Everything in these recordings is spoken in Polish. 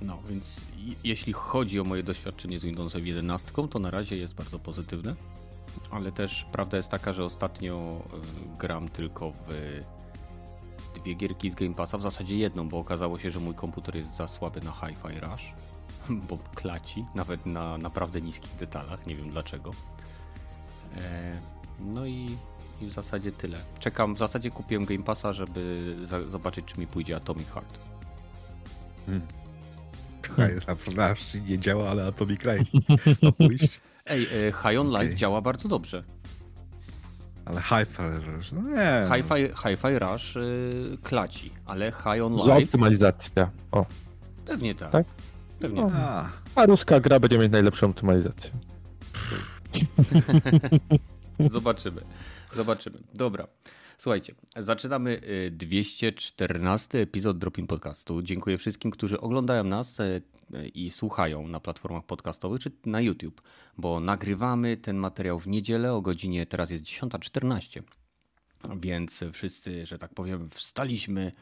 No, więc jeśli chodzi o moje doświadczenie z Windowsem 11, to na razie jest bardzo pozytywne. Ale też prawda jest taka, że ostatnio y, gram tylko w dwie gierki z Game Passa, w zasadzie jedną, bo okazało się, że mój komputer jest za słaby na Hi-Fi Rush, bo klaci, nawet na naprawdę niskich detalach, nie wiem dlaczego. E, no i, i w zasadzie tyle. Czekam, w zasadzie kupiłem Game Passa, żeby za, zobaczyć, czy mi pójdzie Atomic Heart. Hmm. Hmm. Rush nie działa, ale Atomic Heart ma pójść. Ej, e, High on Life okay. działa bardzo dobrze. Ale Hi-Fi Rush, no nie. Hi-Fi, hi-fi Rush yy, klaci, ale High on Life... Za optymalizacja. O. Pewnie tak. tak? Pewnie no. tak. A ruska gra będzie mieć najlepszą optymalizację. Zobaczymy. Zobaczymy. Dobra. Słuchajcie, zaczynamy 214 y, epizod Dropping Podcastu. Dziękuję wszystkim, którzy oglądają nas y, i słuchają na platformach podcastowych czy na YouTube, bo nagrywamy ten materiał w niedzielę o godzinie, teraz jest 10.14. Więc wszyscy, że tak powiem, wstaliśmy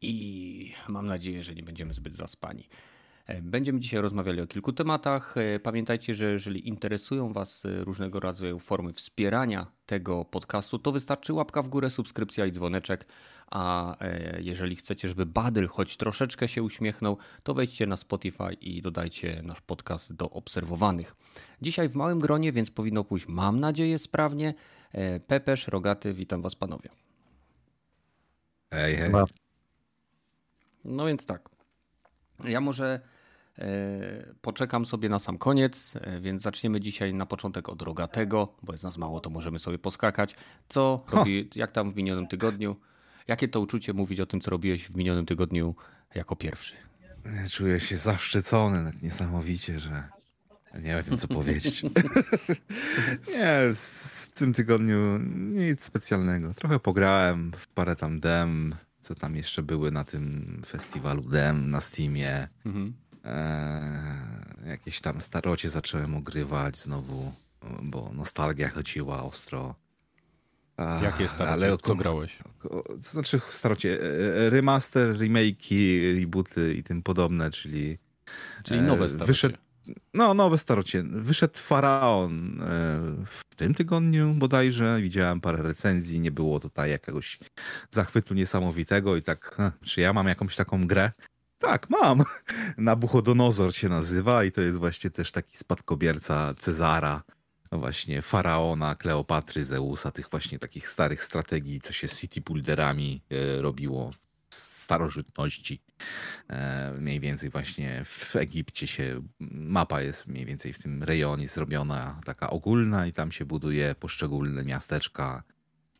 i mam nadzieję, że nie będziemy zbyt zaspani. E, będziemy dzisiaj rozmawiali o kilku tematach. E, pamiętajcie, że jeżeli interesują Was e, różnego rodzaju formy wspierania tego podcastu, to wystarczy łapka w górę, subskrypcja i dzwoneczek. A jeżeli chcecie, żeby Badyl choć troszeczkę się uśmiechnął, to wejdźcie na Spotify i dodajcie nasz podcast do obserwowanych. Dzisiaj w małym gronie, więc powinno pójść, mam nadzieję, sprawnie. Pepesz, Rogaty, witam Was panowie. Hej, hej. No więc tak. Ja może poczekam sobie na sam koniec, e, więc zaczniemy dzisiaj na początek od rogatego, bo jest nas mało, to możemy sobie poskakać. Co robi, jak tam w minionym tygodniu? Jakie to uczucie mówić o tym, co robiłeś w minionym tygodniu jako pierwszy? Czuję się zaszczycony tak niesamowicie, że nie wiem, co powiedzieć. nie, w tym tygodniu nic specjalnego. Trochę pograłem w parę tam dem, co tam jeszcze były na tym festiwalu dem na Steamie. Mhm. Eee, jakieś tam starocie zacząłem ogrywać znowu, bo nostalgia chodziła ostro. Jakie starocie? Ale co grałeś? To znaczy starocie, e, e, remaster, remake'i, rebooty i tym podobne, czyli... Czyli nowe starocie. Wyszedł, no, nowe starocie. Wyszedł Faraon e, w tym tygodniu bodajże. Widziałem parę recenzji, nie było tutaj jakiegoś zachwytu niesamowitego i tak, czy ja mam jakąś taką grę? Tak, mam. Nabuchodonozor się nazywa i to jest właśnie też taki spadkobierca Cezara, właśnie Faraona, Kleopatry, Zeusa, tych właśnie takich starych strategii, co się city builderami e, robiło w starożytności. E, mniej więcej właśnie w Egipcie się, mapa jest mniej więcej w tym rejonie zrobiona taka ogólna i tam się buduje poszczególne miasteczka,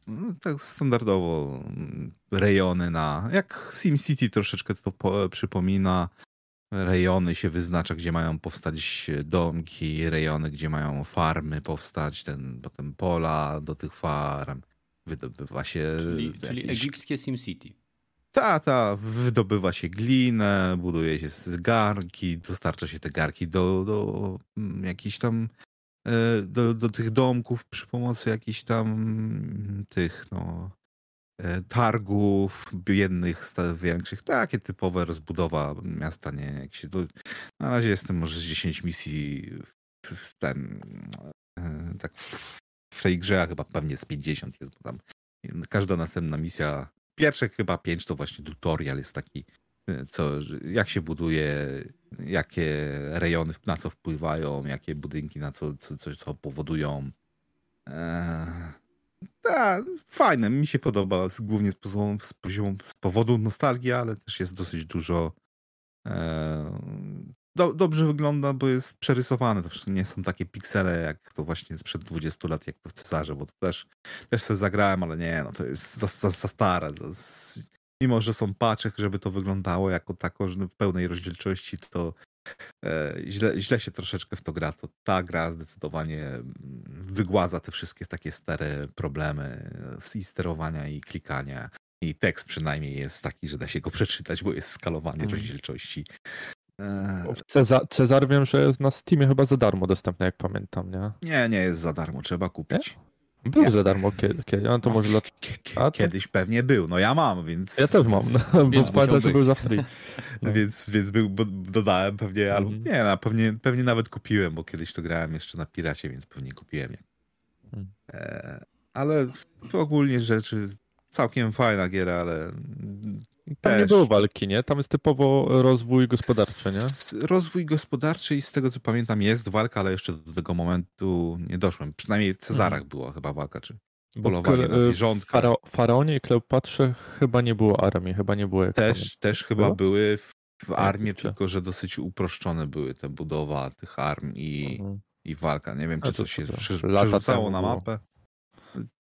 no, tak standardowo mm, rejony na. Jak SimCity troszeczkę to po, przypomina. Rejony się wyznacza, gdzie mają powstać domki, rejony, gdzie mają farmy powstać, ten, potem pola do tych farm. Wydobywa się. Czyli, jakieś... czyli egipskie SimCity. Ta, ta, wydobywa się glinę, buduje się garnki, dostarcza się te garki do, do mm, jakichś tam do, do tych domków przy pomocy jakichś tam tych, no, e, targów biednych, większych, takie typowe rozbudowa miasta, nie, jak się, na razie jestem może z 10 misji w, w ten, e, tak w, w tej grze, a chyba pewnie z 50 jest, bo tam każda następna misja, pierwsze chyba 5 to właśnie tutorial jest taki, co, jak się buduje, jakie rejony na co wpływają, jakie budynki na co, co, co, co powodują. Eee, tak, fajne, mi się podoba, głównie z, poziomu, z, z powodu nostalgii, ale też jest dosyć dużo. Eee, do, dobrze wygląda, bo jest przerysowane. To nie są takie piksele, jak to właśnie sprzed 20 lat, jak to w Cezarze, bo to też, też sobie zagrałem, ale nie, no to jest za, za, za stare. Za, mimo że są paczek, żeby to wyglądało jako tako, w pełnej rozdzielczości, to e, źle, źle się troszeczkę w to gra. To ta gra zdecydowanie mm, wygładza te wszystkie takie stare problemy i sterowania i klikania. I tekst przynajmniej jest taki, że da się go przeczytać, bo jest skalowanie hmm. rozdzielczości. E, Cezar, Cezar wiem, że jest na Steamie chyba za darmo dostępny, jak pamiętam, nie? Nie, nie jest za darmo, trzeba kupić. Był za darmo kiedy, kiedy. On to może lat... A Kiedyś pewnie był. No ja mam, więc. Ja też mam, no, Więc pamiętam, że był za free. No. Więc, więc był, bo dodałem pewnie, albo Mhm. nie, no, pewnie, pewnie nawet kupiłem, bo kiedyś to grałem jeszcze na Piracie, więc pewnie kupiłem je. Mhm. E, ale to ogólnie rzeczy całkiem fajna giera, ale Tam nie było walki, nie? Tam jest typowo rozwój gospodarczy, nie? S- Rozwój gospodarczy i z tego co pamiętam jest walka, ale jeszcze do tego momentu nie doszłem. Przynajmniej w Cezarach Mhm. była chyba walka, czy polowanie na w zwierzątka. Fara, Faraonie i Kleopatrze chyba nie było armii, chyba nie było też, też chyba Było? były w, w armii, tylko że dosyć uproszczone były te budowa tych arm i, Mhm. i walka. Nie wiem, A czy to to się to? przerzucało na mapę.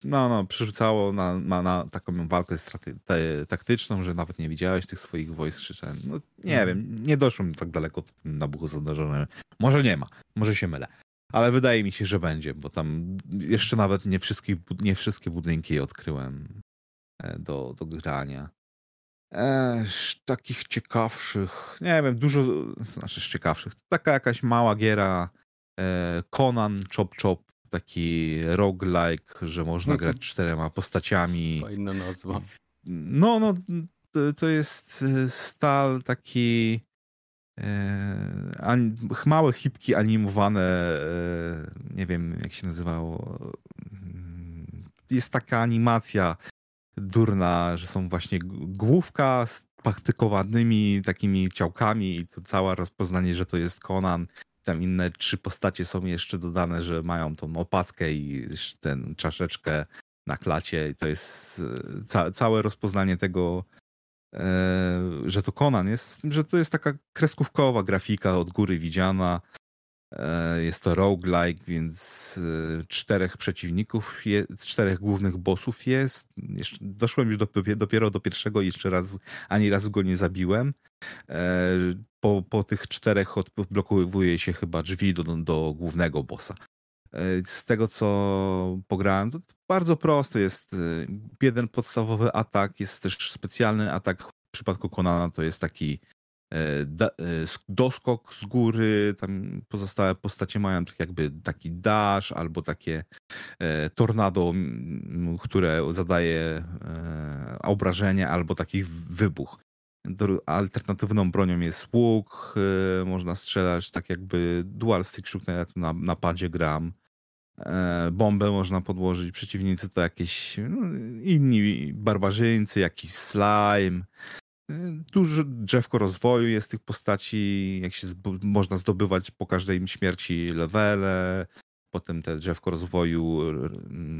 No, no, przerzucało na, na, na taką walkę straty, te, taktyczną, że nawet nie widziałeś tych swoich wojsk ten. No, nie Mhm. wiem, nie doszłem tak daleko w tym Nabuchodonozorze. Może nie ma, może się mylę. Ale wydaje mi się, że będzie, bo tam jeszcze nawet nie, wszystkich, bud- nie wszystkie budynki odkryłem e, do, do grania. E, takich ciekawszych, nie wiem, dużo, znaczy z ciekawszych, taka jakaś mała giera e, Conan Chop Chop, taki roguelike, że można Mhm. grać czterema postaciami. Fajna nazwa. No, no, to- jest e, stal taki e, małe chipki animowane, e, nie wiem jak się nazywało. Jest taka animacja durna, że są właśnie główka z praktykowanymi takimi ciałkami i to całe rozpoznanie, że to jest Conan. Tam inne trzy postacie są jeszcze dodane, że mają tą opaskę i ten czaszeczkę na klacie to jest e, ca całe rozpoznanie tego, e, że to Conan jest, z tym, że to jest taka kreskówkowa grafika od góry widziana. E, jest to roguelike, więc e, czterech przeciwników, je, czterech głównych bossów jest. Jeszcze, doszłem już do, dopiero do pierwszego i jeszcze raz, ani razu go nie zabiłem. Po, po tych czterech odblokowuje się chyba drzwi do, do głównego bossa. E, Z tego, co pograłem, to bardzo prosto jest. e, Jeden podstawowy atak, jest też specjalny atak. W przypadku Konana to jest taki e, doskok z góry. Tam pozostałe postacie mają tak jakby taki dash albo takie tornado, które zadaje e, obrażenia, albo taki wybuch. Alternatywną bronią jest łuk, e, można strzelać tak jakby dual stick shoot, jak na, na padzie gram. E, bombę można podłożyć, przeciwnicy to jakieś no, inni barbarzyńcy, jakiś slime. E, Dużo drzewko rozwoju jest tych postaci, jak się zb- można zdobywać po każdej śmierci levele, potem te drzewko rozwoju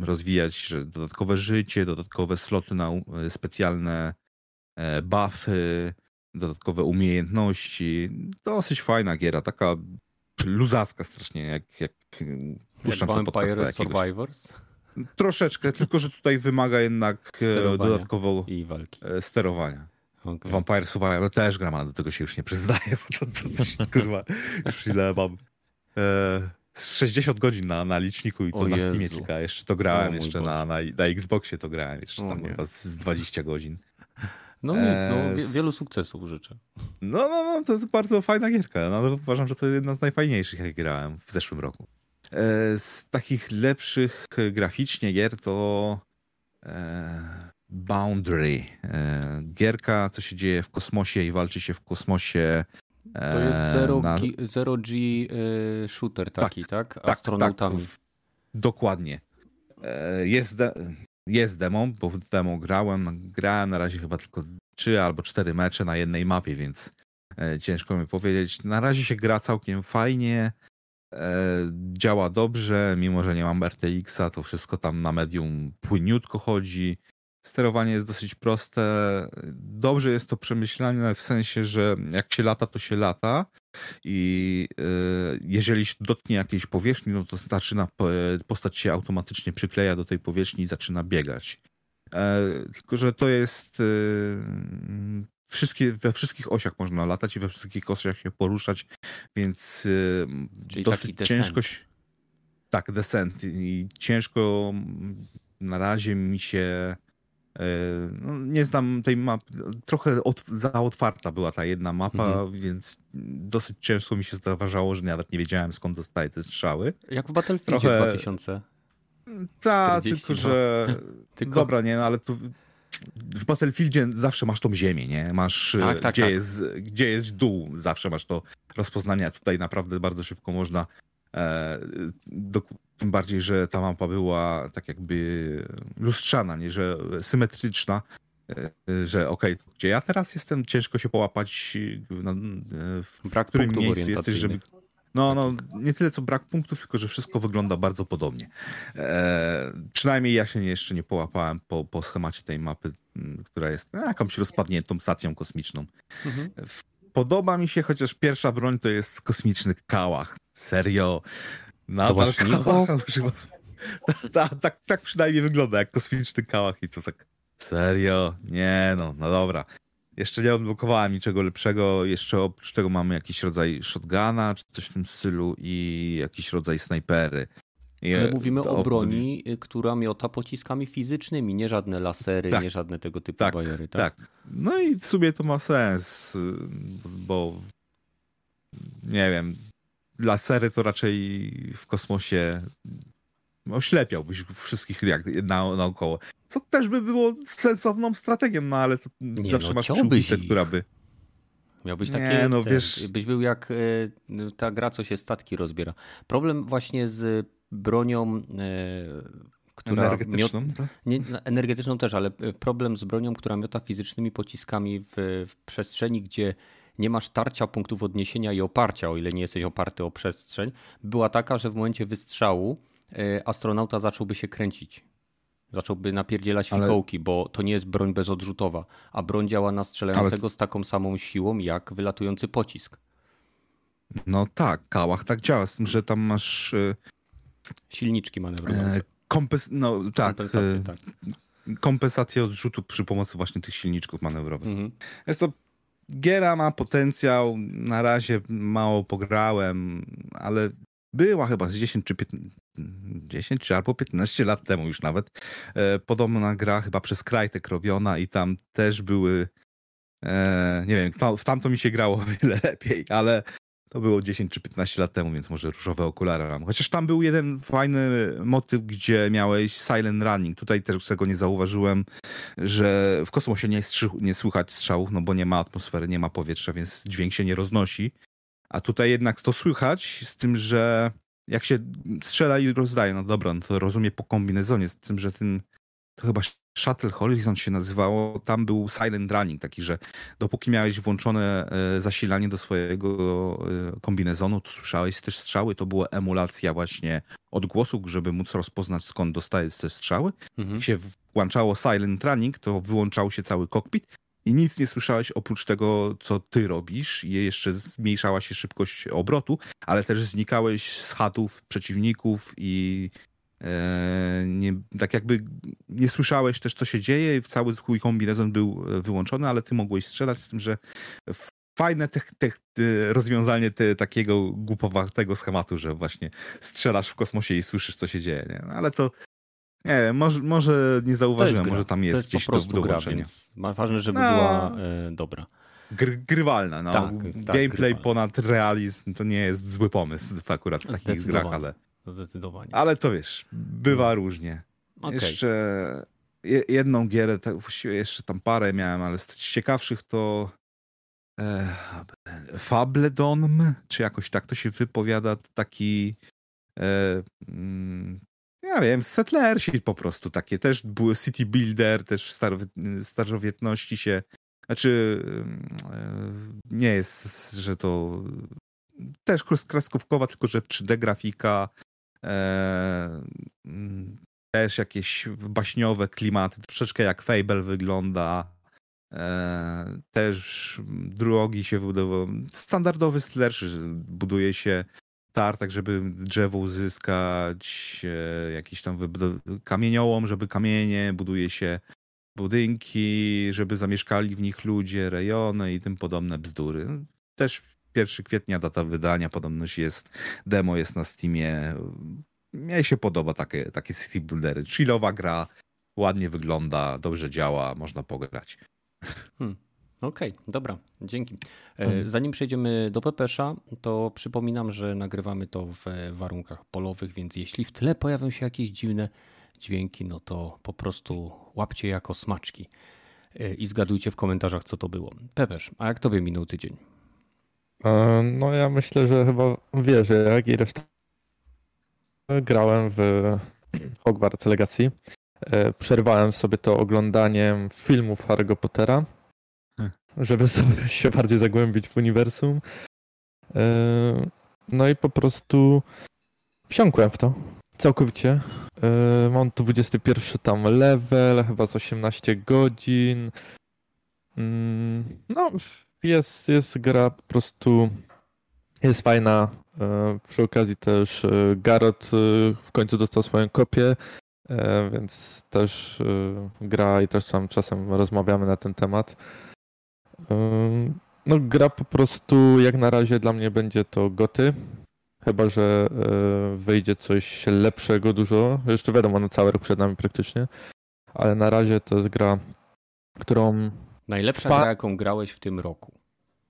rozwijać, że dodatkowe życie, dodatkowe sloty na u- specjalne e, buffy, dodatkowe umiejętności. Dosyć fajna giera, taka luzacka strasznie, jak, jak puszczam Jak sobie Vampire. Survivors Troszeczkę, tylko że tutaj wymaga jednak e, Sterowania. dodatkowo i walki. e, sterowania. Okay. Vampire Survivor też gram, ale do tego się już nie przyznaję, bo to, to, to już, kurwa, już ile mam. E, z 60 godzin na, na liczniku i to O na Jezu. Steamie kilka. Jeszcze to grałem, jeszcze na, na, na Xboxie to grałem, jeszcze O tam nie. chyba z 20 godzin. No nic, no, wie, wielu sukcesów życzę. No, no, no, to jest bardzo fajna gierka. No, uważam, że to jedna z najfajniejszych, jak grałem w zeszłym roku. E, z takich lepszych e, graficznie gier to e, Boundary. E, gierka, co się dzieje w kosmosie i walczy się w kosmosie. E, To jest Zero, na- G, zero G shooter taki, tak? Astronautami. w- dokładnie. E, Jest, de, jest demo, bo w demo grałem. Grałem na razie chyba tylko trzy albo cztery mecze na jednej mapie, więc e, ciężko mi powiedzieć. Na razie się gra całkiem fajnie. e, Działa dobrze, mimo że nie mam RTX-a, to wszystko tam na medium płyniutko chodzi. Sterowanie jest dosyć proste. Dobrze jest to przemyślane w sensie, że jak się lata, to się lata. I e, jeżeli się dotknie jakiejś powierzchni, no to zaczyna po- postać się automatycznie przykleja do tej powierzchni i zaczyna biegać. E, Tylko, że to jest. e, Wszystkie, we wszystkich osiach można latać i we wszystkich osiach się poruszać, więc e, Czyli dosyć ciężko się. Tak, descent. I ciężko na razie mi się. E, No, nie znam tej mapy. Trochę od, za otwarta była ta jedna mapa, Mhm. więc dosyć często mi się zdarzało, że nawet nie wiedziałem skąd dostaję te strzały. Jak w Battlefieldzie Trochę- 2000. Tak, 42. tylko że. Tylko- Dobra, nie, no ale tu. W Battlefieldzie zawsze masz tą ziemię, nie? Masz, Tak, e, tak, gdzie, tak. Jest, gdzie jest dół, zawsze masz to rozpoznanie, a tutaj naprawdę bardzo szybko można, e, do, tym bardziej, że ta mapa była tak jakby lustrzana, nie? Że symetryczna, e, że okej, gdzie ja teraz jestem, ciężko się połapać, na, w Brak którym miejscu jesteś, żeby... No, no, nie tyle co brak punktów, tylko że wszystko wygląda bardzo podobnie. E, przynajmniej ja się jeszcze nie połapałem po, po schemacie tej mapy, która jest no, jakąś rozpadniętą stacją kosmiczną. Mhm. Podoba mi się, chociaż pierwsza broń to jest kosmiczny kałach. Serio. Nadal masz Niko? kałacha używam. Ta, ta, tak, tak przynajmniej wygląda jak kosmiczny kałach i to tak serio. Nie no, no dobra. Jeszcze nie odblokowałem niczego lepszego. Jeszcze oprócz tego mamy jakiś rodzaj shotguna, czy coś w tym stylu i jakiś rodzaj snajpery. I, Ale mówimy to- o broni, y, która miota pociskami fizycznymi, nie żadne lasery, Tak. nie żadne tego typu Tak, bajery, tak? tak. No i w sumie to ma sens, y, bo nie wiem, lasery to raczej w kosmosie oślepiałbyś wszystkich jak na, naokoło. Co też by było sensowną strategią, no ale to Nie, zawsze no, masz przyłbicę, która by... Miałbyś Nie, takie, no ten, wiesz- byś był jak e, ta gra, co się statki rozbiera. Problem właśnie z bronią, e, która miot, Energetyczną, tak? nie, energetyczną też, ale problem z bronią, która miota fizycznymi pociskami w, w przestrzeni, gdzie nie masz tarcia punktów odniesienia i oparcia, o ile nie jesteś oparty o przestrzeń, była taka, że w momencie wystrzału e, astronauta zacząłby się kręcić. Zacząłby napierdzielać Ale- fikołki, bo to nie jest broń bezodrzutowa, a broń działa na strzelającego z taką samą siłą jak wylatujący pocisk. No tak, kałach tak działa, z tym, że tam masz e, Silniczki manewrujące. e, kompens... no tak, Kompensacje, e, tak. kompensację odrzutu przy pomocy właśnie tych silniczków manewrowych. Mhm. Jest to giera ma potencjał, na razie mało pograłem, ale była chyba z 10 czy 15, 10 czy albo 15 lat temu już nawet. E, podobna gra chyba przez Crytek robiona i tam też były e, nie wiem, w tamto mi się grało o wiele lepiej, ale to było 10 czy 15 lat temu, więc może różowe okulary mam. Chociaż tam był jeden fajny motyw, gdzie miałeś silent running. Tutaj też tego nie zauważyłem, że w kosmosie nie, nie słychać strzałów, no bo nie ma atmosfery, nie ma powietrza, więc dźwięk się nie roznosi. A tutaj jednak to słychać, z tym, że jak się strzela i rozdaje, no dobra, no to rozumie po kombinezonie, z tym, że ten, to chyba Shuttle Horizon się nazywało, tam był silent running, taki, że dopóki miałeś włączone e, zasilanie do swojego e, kombinezonu, to słyszałeś też strzały, to była emulacja właśnie odgłosów, żeby móc rozpoznać skąd dostajesz te strzały. Mhm. Jak się włączało silent running, to wyłączał się cały kokpit i nic nie słyszałeś oprócz tego, co ty robisz. I jeszcze zmniejszała się szybkość obrotu, ale też znikałeś z chatów przeciwników i nie, tak jakby nie słyszałeś też, co się dzieje. Cały twój kombinezon był e, wyłączony, ale ty mogłeś strzelać z tym, że fajne te, te, rozwiązanie te, takiego głupowatego schematu, że właśnie strzelasz w kosmosie i słyszysz, co się dzieje. Nie? No, ale to nie wiem, może, może nie zauważyłem, może tam to jest, jest gdzieś po prostu do, do gra, więc ważne, żeby No. była e, dobra. Gr, grywalna, no. Tak, tak, Gameplay grywalna. ponad realizm to nie jest zły pomysł akurat w takich grach, ale, Zdecydowanie. ale to wiesz, bywa różnie. Okej. Jeszcze je, jedną gierę, tak, właściwie jeszcze tam parę miałem, ale z ciekawszych to e, Fabledom, czy jakoś tak to się wypowiada, taki e, mm, ja wiem, settlersi po prostu takie, też były city builder, też w starowie- starowietności się, znaczy e, nie jest, że to też kreskówkowa, tylko że 3D grafika, mm, też jakieś baśniowe klimaty, troszeczkę jak Fable wygląda. E, też drogi się budowały. Standardowy slasher, buduje się tar, tak żeby drzewo uzyskać, e, jakiś tam kamieniołom, żeby kamienie, buduje się budynki, żeby zamieszkali w nich ludzie, rejony i tym podobne bzdury. Też 1 kwietnia data wydania, podobność jest, demo jest na Steamie. Mnie się podoba takie, takie city buildery. Chillowa gra, ładnie wygląda, dobrze działa, można pograć. Okej, dobra, dzięki. E, Mhm. Zanim przejdziemy do Pepesza, to przypominam, że nagrywamy to w warunkach polowych, więc jeśli w tle pojawią się jakieś dziwne dźwięki, no to po prostu łapcie jako smaczki E, i zgadujcie w komentarzach, co to było. Pepesz, a jak tobie minął tydzień? E, No ja myślę, że chyba wiesz, że jak i reszta. Grałem w Hogwarts Legacy. E, Przerwałem sobie to oglądaniem filmów Harry'ego Pottera, Hmm. żeby sobie się bardziej zagłębić w uniwersum. E, No i po prostu wsiąkłem w to. Całkowicie. Mam 21 tam level, chyba z 18 godzin. Mm, No, jest, jest gra po prostu jest fajna. E, Przy okazji też e, Garot e, w końcu dostał swoją kopię, więc też gra i też tam czasem rozmawiamy na ten temat. No gra po prostu jak na razie dla mnie będzie to goty. Chyba, że wyjdzie coś lepszego dużo. Jeszcze wiadomo, no cały rok przed nami praktycznie. Ale na razie to jest gra, którą Najlepsza Fa- gra, jaką grałeś w tym roku?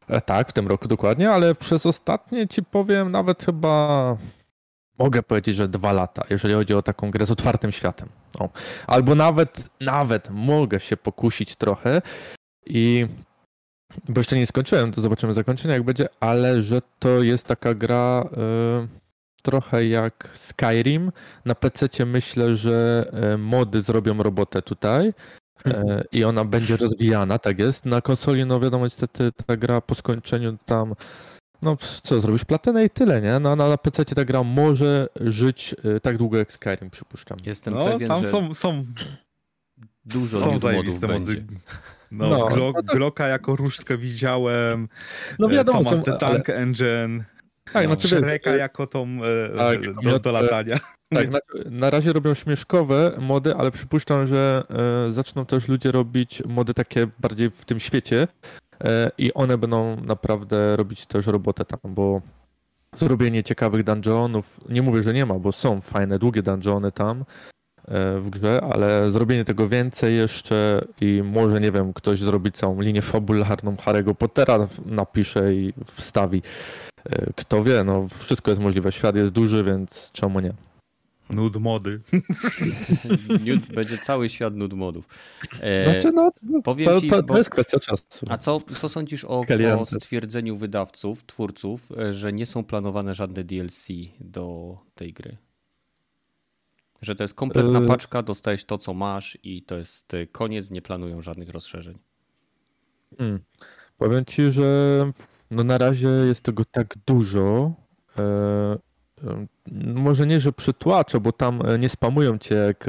E, Tak, w tym roku dokładnie, ale przez ostatnie ci powiem nawet chyba mogę powiedzieć, że dwa lata, jeżeli chodzi o taką grę z otwartym światem. O. Albo nawet, nawet mogę się pokusić trochę i bo jeszcze nie skończyłem, to zobaczymy zakończenie jak będzie, ale że to jest taka gra e, trochę jak Skyrim. Na PC myślę, że e, mody zrobią robotę tutaj. E, I ona będzie rozwijana, tak jest. Na konsoli, no wiadomo, niestety ta gra po skończeniu tam, no co, zrobisz platynę i tyle, nie? No, no na PC ta gra może żyć e, tak długo jak Skyrim, przypuszczam. Jestem No, pewien, tam że są, są, dużo są zajebiste będzie. mody. No, No, Glo, no to- Glocka jako różdżkę widziałem, No wiadomo, Thomas są, the ale, Tank Engine, tak, znaczy, wiesz, Shreka jako tą e, tak, do, do latania. tak, na, na razie robią śmieszkowe mody, ale przypuszczam, że e, zaczną też ludzie robić mody takie bardziej w tym świecie e, i one będą naprawdę robić też robotę tam, bo zrobienie ciekawych dungeonów, nie mówię, że nie ma, bo są fajne, długie dungeony tam e, w grze, ale zrobienie tego więcej jeszcze i może, nie wiem, ktoś zrobi całą linię fabularną Harry'ego Pottera, napisze i wstawi. E, Kto wie, no wszystko jest możliwe. Świat jest duży, więc czemu nie? Nud mody. Nude, będzie cały świat nude modów. E, Znaczy, no, to, powiem to, ci, bo- to jest kwestia czasu. A co, co sądzisz o, o stwierdzeniu wydawców, twórców, e, że nie są planowane żadne DLC do tej gry? Że to jest kompletna Y- paczka, dostajesz to, co masz i to jest koniec, nie planują żadnych rozszerzeń. Hmm. Powiem ci, że no na razie jest tego tak dużo. E, e, może nie, że przytłaczę, bo tam e, nie spamują cię jak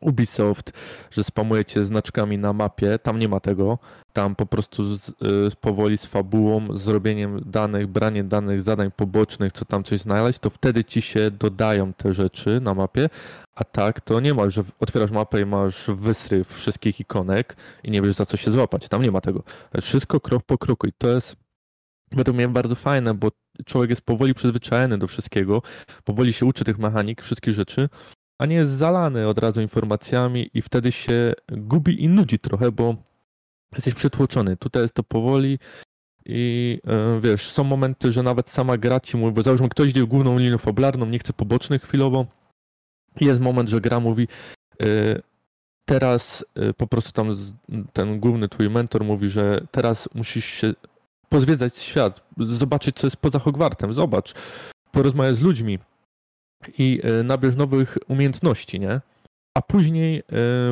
Ubisoft, że spamuje cię znaczkami na mapie. Tam nie ma tego. Tam po prostu z, powoli z fabułą, zrobieniem danych, branie danych, zadań pobocznych, co tam coś znaleźć, to wtedy ci się dodają te rzeczy na mapie. A tak to nie ma, że otwierasz mapę i masz wysryw wszystkich ikonek i nie wiesz za co się złapać. Tam nie ma tego. Wszystko krok po kroku i to jest według mnie bardzo fajne, bo człowiek jest powoli przyzwyczajony do wszystkiego, powoli się uczy tych mechanik, wszystkich rzeczy, a nie jest zalany od razu informacjami i wtedy się gubi i nudzi trochę, bo jesteś przytłoczony. Tutaj jest to powoli i e, wiesz, są momenty, że nawet sama gra ci mówi, bo załóżmy ktoś idzie główną linią fabularną, nie chce pobocznych chwilowo, jest moment, że gra mówi e, teraz e, po prostu tam ten główny twój mentor mówi, że teraz musisz się pozwiedzać świat, zobaczyć co jest poza Hogwartem, zobacz, porozmawiaj z ludźmi i e, nabierz nowych umiejętności, nie? A później e,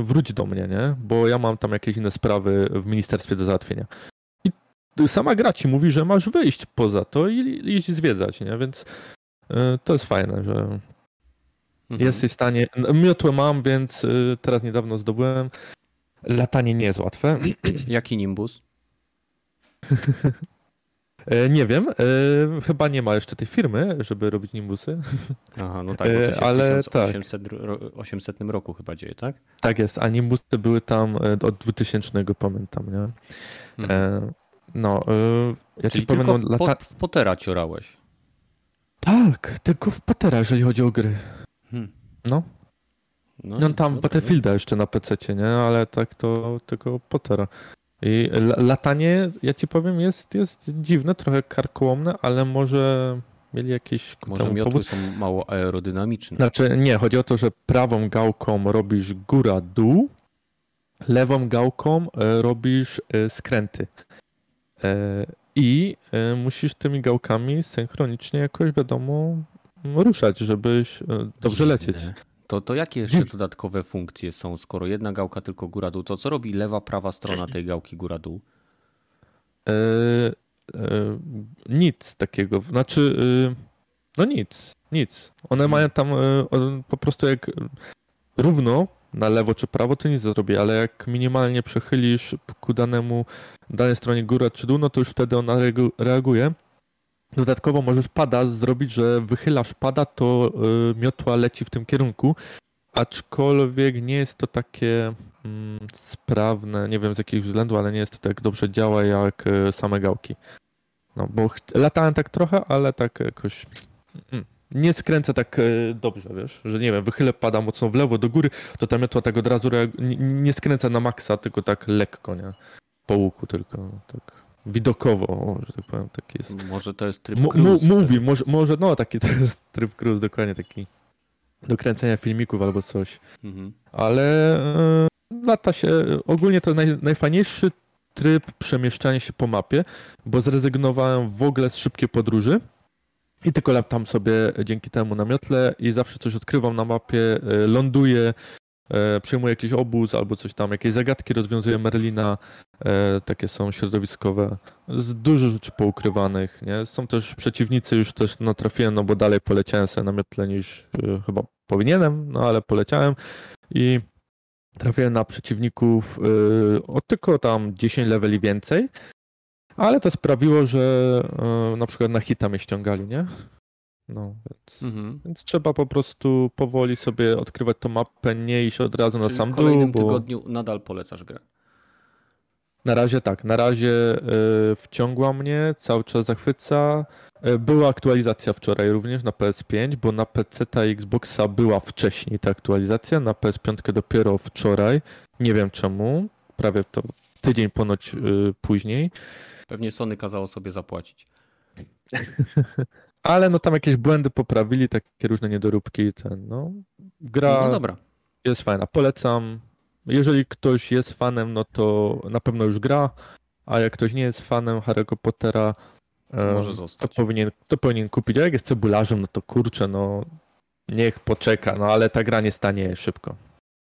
wróć do mnie, nie? Bo ja mam tam jakieś inne sprawy w ministerstwie do załatwienia. I sama gra ci mówi, że masz wyjść poza to i iść zwiedzać, nie? Więc e, to jest fajne, że Mhm. Jesteś w stanie. Miotłę mam, więc teraz niedawno zdobyłem. Latanie nie jest łatwe. Jaki Nimbus? E, Nie wiem, e, chyba nie ma jeszcze tej firmy, żeby robić nimbusy. Aha, no tak, bo to E, się ale w 1800 ro- 800 roku chyba dzieje, tak? Tak jest, a nimbusy były tam e, od 2000, pamiętam, nie? Mhm. E, No, e, ja Czyli ci powiem, tylko no, w, lata... po, w Pottera ciorałeś. Tak, tylko w Patera, jeżeli chodzi o gry. Hmm. No, No, no tam dobra, Battlefielda jeszcze na PC, nie? Ale tak to tylko Pottera. I latanie, ja ci powiem, jest, jest dziwne, trochę karkołomne, ale może mieli jakieś. Może miotły powód. są mało aerodynamiczne. Znaczy, nie, chodzi o to, że prawą gałką robisz góra-dół, lewą gałką e, robisz e, skręty. E, I musisz tymi gałkami synchronicznie jakoś, wiadomo, ruszać, żebyś dobrze lecieć. To, to jakie jeszcze dodatkowe funkcje są, skoro jedna gałka tylko góra-dół, to co robi lewa, prawa strona tej gałki góra-dół? E, e, nic takiego, znaczy e, no nic, nic. One mają tam po prostu jak równo na lewo czy prawo, to nic nie zrobi, ale jak minimalnie przechylisz ku danemu, danej stronie górę czy dół, no to już wtedy ona reaguje. Dodatkowo możesz pada zrobić, że wychylasz pada, to y, miotła leci w tym kierunku, aczkolwiek nie jest to takie mm, sprawne, nie wiem z jakich względów, ale nie jest to tak dobrze działa jak y, same gałki. No bo latałem tak trochę, ale tak jakoś mm, nie skręcę tak y, dobrze, wiesz, że nie wiem, wychylę pada mocno w lewo do góry, to ta miotła tak od razu nie, nie skręca na maksa, tylko tak lekko, nie? Po łuku tylko, tak widokowo, że tak powiem, taki jest. Może to jest tryb M- cruise. Mówi, może, może, no taki to jest tryb cruise, dokładnie taki do kręcenia filmików albo coś. Mhm. Ale e, lata się, ogólnie to naj, najfajniejszy tryb przemieszczania się po mapie, bo zrezygnowałem w ogóle z szybkiej podróży i tylko latam sobie dzięki temu na miotle i zawsze coś odkrywam na mapie, e, ląduję, E, przyjmuje jakiś obóz albo coś tam, jakieś zagadki rozwiązuje Merlina, e, takie są środowiskowe, z dużo rzeczy poukrywanych, nie? Są też przeciwnicy, już też natrafiłem, no bo dalej poleciałem sobie na miotle niż e, chyba powinienem, no ale poleciałem i trafiłem na przeciwników o tylko tam 10 leveli więcej, ale to sprawiło, że na przykład na hita mnie ściągali, nie? No, więc, mhm. więc, trzeba po prostu powoli sobie odkrywać tą mapę, nie iść od razu na Czyli sam dół. W kolejnym dół, bo... tygodniu nadal polecasz grę. Na razie tak, na razie y, wciągła mnie, cały czas zachwyca. Y, była aktualizacja wczoraj również na PS5, bo na PC ta Xboxa była wcześniej ta aktualizacja, na PS5 dopiero wczoraj. Nie wiem czemu, prawie to tydzień ponoć y, później. Pewnie Sony kazało sobie zapłacić. Ale no tam jakieś błędy poprawili, takie różne niedoróbki. Ten, no. Gra no dobra. jest fajna. Polecam. Jeżeli ktoś jest fanem, no to na pewno już gra, a jak ktoś nie jest fanem Harry'ego Pottera, Może zostać. To, powinien, to powinien kupić. A jak jest cebularzem, no to kurczę, no niech poczeka, no ale ta gra nie stanie szybko.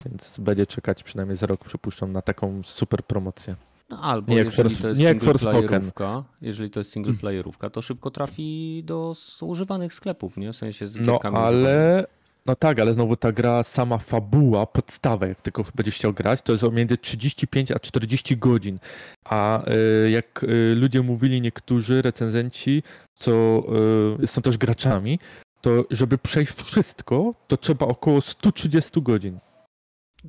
Więc będzie czekać przynajmniej za rok, przypuszczam, na taką super promocję. No, albo nie jeżeli to jest singleplayerówka, jeżeli to jest singleplayerówka, to szybko trafi do używanych sklepów, nie? W sensie z No ale... No tak, ale znowu ta gra, sama fabuła, podstawa, jak tylko będziesz chciał grać, to jest między 35 a 40 godzin. A y, jak y, ludzie mówili, niektórzy recenzenci, co y, są też graczami, to żeby przejść wszystko, to trzeba około 130 godzin.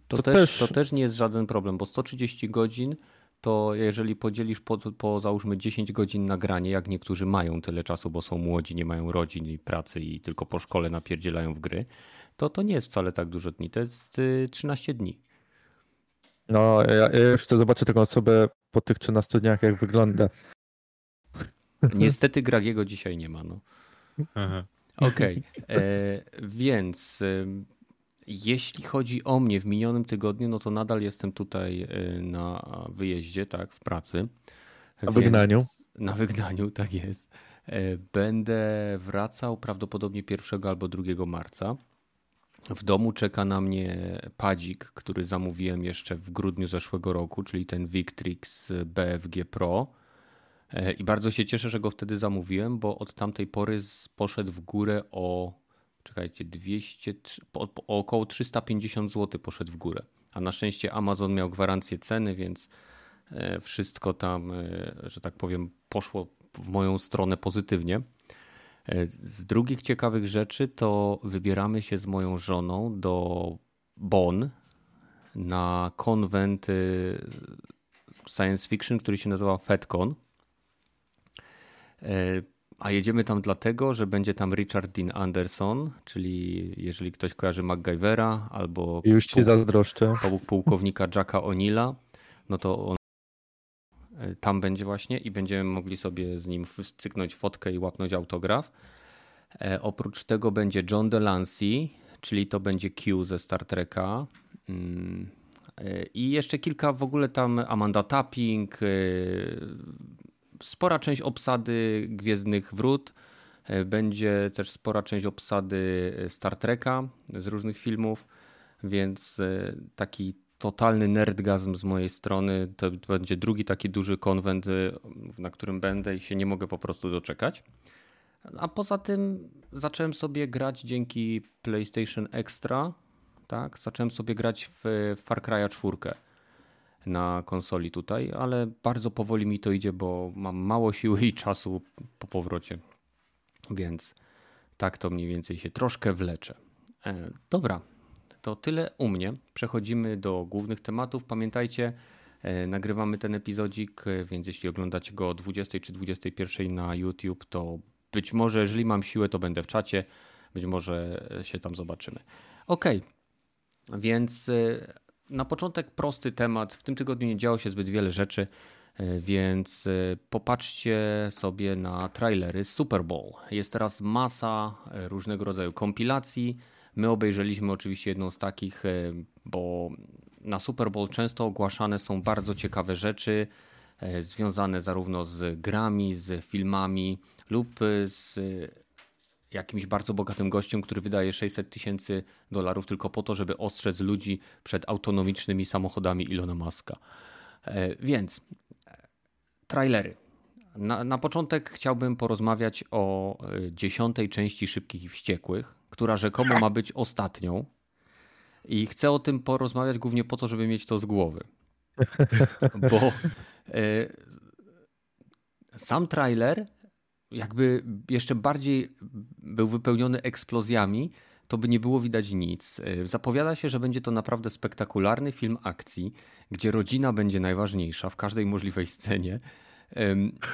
To, to też, też, to też nie jest żaden problem, bo 130 godzin to jeżeli podzielisz po, po załóżmy 10 godzin nagranie, jak niektórzy mają tyle czasu, bo są młodzi, nie mają rodzin i pracy i tylko po szkole napierdzielają w gry, to to nie jest wcale tak dużo dni, to jest 13 y, dni. No, ja, ja już chcę zobaczyć taką osobę po tych 13 dniach, jak wygląda. Niestety Gragiego dzisiaj nie ma. No. Okej, okay. E, więc jeśli chodzi o mnie w minionym tygodniu, no to nadal jestem tutaj y, na wyjeździe, tak, w pracy. Na wygnaniu. Na wygnaniu, tak jest. E, będę wracał prawdopodobnie 1 albo 2 marca. W domu czeka na mnie padzik, który zamówiłem jeszcze w grudniu zeszłego roku, czyli ten Victrix BFG Pro. E, I bardzo się cieszę, że go wtedy zamówiłem, bo od tamtej pory poszedł w górę o czekajcie, 200, po, po, około 350 zł poszedł w górę. A na szczęście Amazon miał gwarancję ceny, więc e, wszystko tam, e, że tak powiem, poszło w moją stronę pozytywnie. E, z drugich ciekawych rzeczy to wybieramy się z moją żoną do Bonn na konwent science fiction, który się nazywa FedCon. A jedziemy tam dlatego, że będzie tam Richard Dean Anderson, czyli jeżeli ktoś kojarzy MacGyvera albo Już ci zazdroszczę. pułkownika Jacka O'Neilla, no to on tam będzie właśnie i będziemy mogli sobie z nim cyknąć fotkę i łapnąć autograf. Oprócz tego będzie John Delancey, czyli to będzie Q ze Star Treka. Mm, I jeszcze kilka w ogóle tam Amanda Tapping, spora część obsady Gwiezdnych Wrót. Będzie też spora część obsady Star Treka z różnych filmów, więc taki totalny nerdgazm z mojej strony. To będzie drugi taki duży konwent, na którym będę i się nie mogę po prostu doczekać. A poza tym zacząłem sobie grać dzięki PlayStation Extra, tak? Zacząłem sobie grać w Far Cry 4 na konsoli tutaj, ale bardzo powoli mi to idzie, bo mam mało siły i czasu po powrocie. Więc tak to mniej więcej się troszkę wlecze. E, dobra, to tyle u mnie. Przechodzimy do głównych tematów. Pamiętajcie, e, nagrywamy ten epizodzik, więc jeśli oglądacie go o 20 czy 21 na YouTube, to być może, jeżeli mam siłę, to będę w czacie. Być może się tam zobaczymy. Ok, więc e, na początek prosty temat. W tym tygodniu nie działo się zbyt wiele rzeczy, e, więc popatrzcie sobie na trailery Super Bowl. Jest teraz masa różnego rodzaju kompilacji My obejrzeliśmy oczywiście jedną z takich, e, bo na Super Bowl często ogłaszane są bardzo ciekawe rzeczy e, związane zarówno z grami, z filmami lub z jakimś bardzo bogatym gościem, który wydaje 600 tysięcy dolarów tylko po to, żeby ostrzec ludzi przed autonomicznymi samochodami Ilona Muska. E, więc trailery. Na, na początek chciałbym porozmawiać o dziesiątej części Szybkich i Wściekłych, która rzekomo ma być ostatnią. I chcę o tym porozmawiać głównie po to, żeby mieć to z głowy. Bo e, sam trailer jakby jeszcze bardziej był wypełniony eksplozjami, to by nie było widać nic. E, zapowiada się, że będzie to naprawdę spektakularny film akcji, gdzie rodzina będzie najważniejsza w każdej możliwej scenie.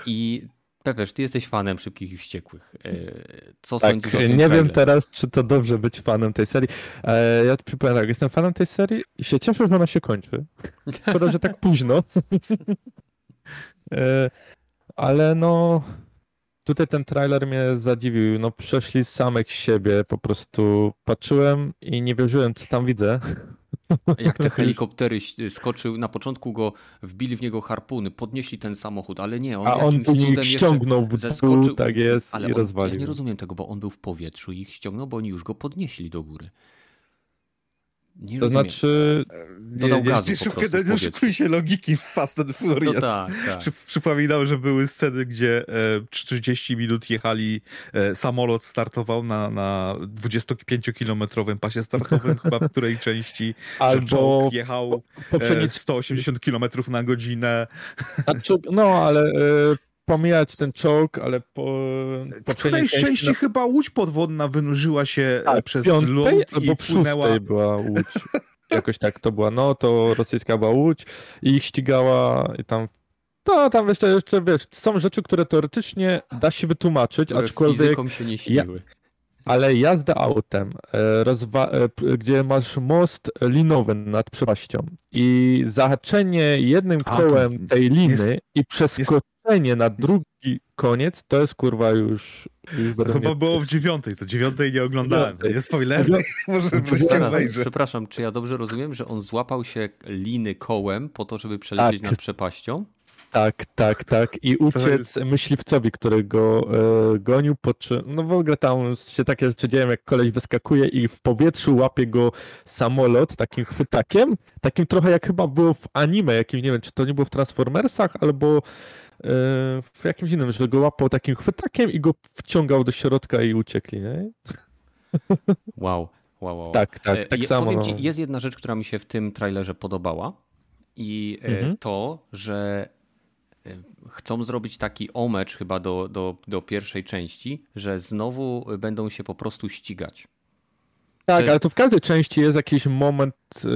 I Pepeż, ty jesteś fanem Szybkich i Wściekłych. E, co tak, sądzisz o tym Nie trailer? wiem teraz, czy to dobrze być fanem tej serii. E, ja przypomnę tak, jestem fanem tej serii i się cieszę, że ona się kończy. Szkoda, że tak późno. Ale no, tutaj ten trailer mnie zadziwił. No, przeszli samych siebie, po prostu patrzyłem i nie wierzyłem, co tam widzę. Jak te helikoptery skoczył, na początku go wbili w niego harpuny, podnieśli ten samochód, ale nie, on A on później ściągnął w zeskoczył, tak jest, ale i on, rozwalił. Ja nie rozumiem tego, bo on był w powietrzu i ich ściągnął, bo oni już go podnieśli do góry. Nie to rozumiem. znaczy. Dodał nie, gazu nie, nie, szukuj się logiki w Fast and Furious. No tak, tak. Przy, przypominam, że były sceny, gdzie e, 30 minut jechali, e, samolot startował na, na 25-kilometrowym pasie startowym, chyba w której części Albo jechał e, 180 km na godzinę. Znaczy, no, ale e, pomijać ten czołg, ale po... po którejś części no... chyba łódź podwodna wynurzyła się e, tak, przez piątej, lód i płynęła... była łódź. Jakoś tak to była. No, to rosyjska była łódź i ich ścigała i tam no, tam jeszcze, jeszcze, wiesz, są rzeczy, które teoretycznie da się wytłumaczyć, które aczkolwiek... fizykom się nie śniły. Ja, ale jazda autem, e, rozwa- e, gdzie masz most linowy nad przepaścią i zahaczenie jednym kołem tej liny jest, i przeskoczenie jest... na drugi koniec, to jest kurwa już... już to chyba mnie... było w dziewiątej, to dziewiątej nie oglądałem. Nie spoiler, może. Przepraszam, czy ja dobrze rozumiem, że on złapał się liny kołem po to, żeby przelecieć tak. nad przepaścią? Tak, tak, tak. I uciec myśliwcowi, który go e, gonił, po czym, no w ogóle tam się takie rzeczy dzieją, jak koleś wyskakuje i w powietrzu łapie go samolot takim chwytakiem, takim trochę jak chyba było w anime, jakim nie wiem, czy to nie było w Transformersach, albo w jakimś innym, że go łapał takim chwytakiem i go wciągał do środka i uciekli, nie? Wow, wow, wow. Tak, tak, tak ja, samo. Powiem ci, no. jest jedna rzecz, która mi się w tym trailerze podobała i e, mhm. to, że chcą zrobić taki omecz chyba do, do, do pierwszej części, że znowu będą się po prostu ścigać. Tak, ale to w każdej części jest jakiś moment, yy,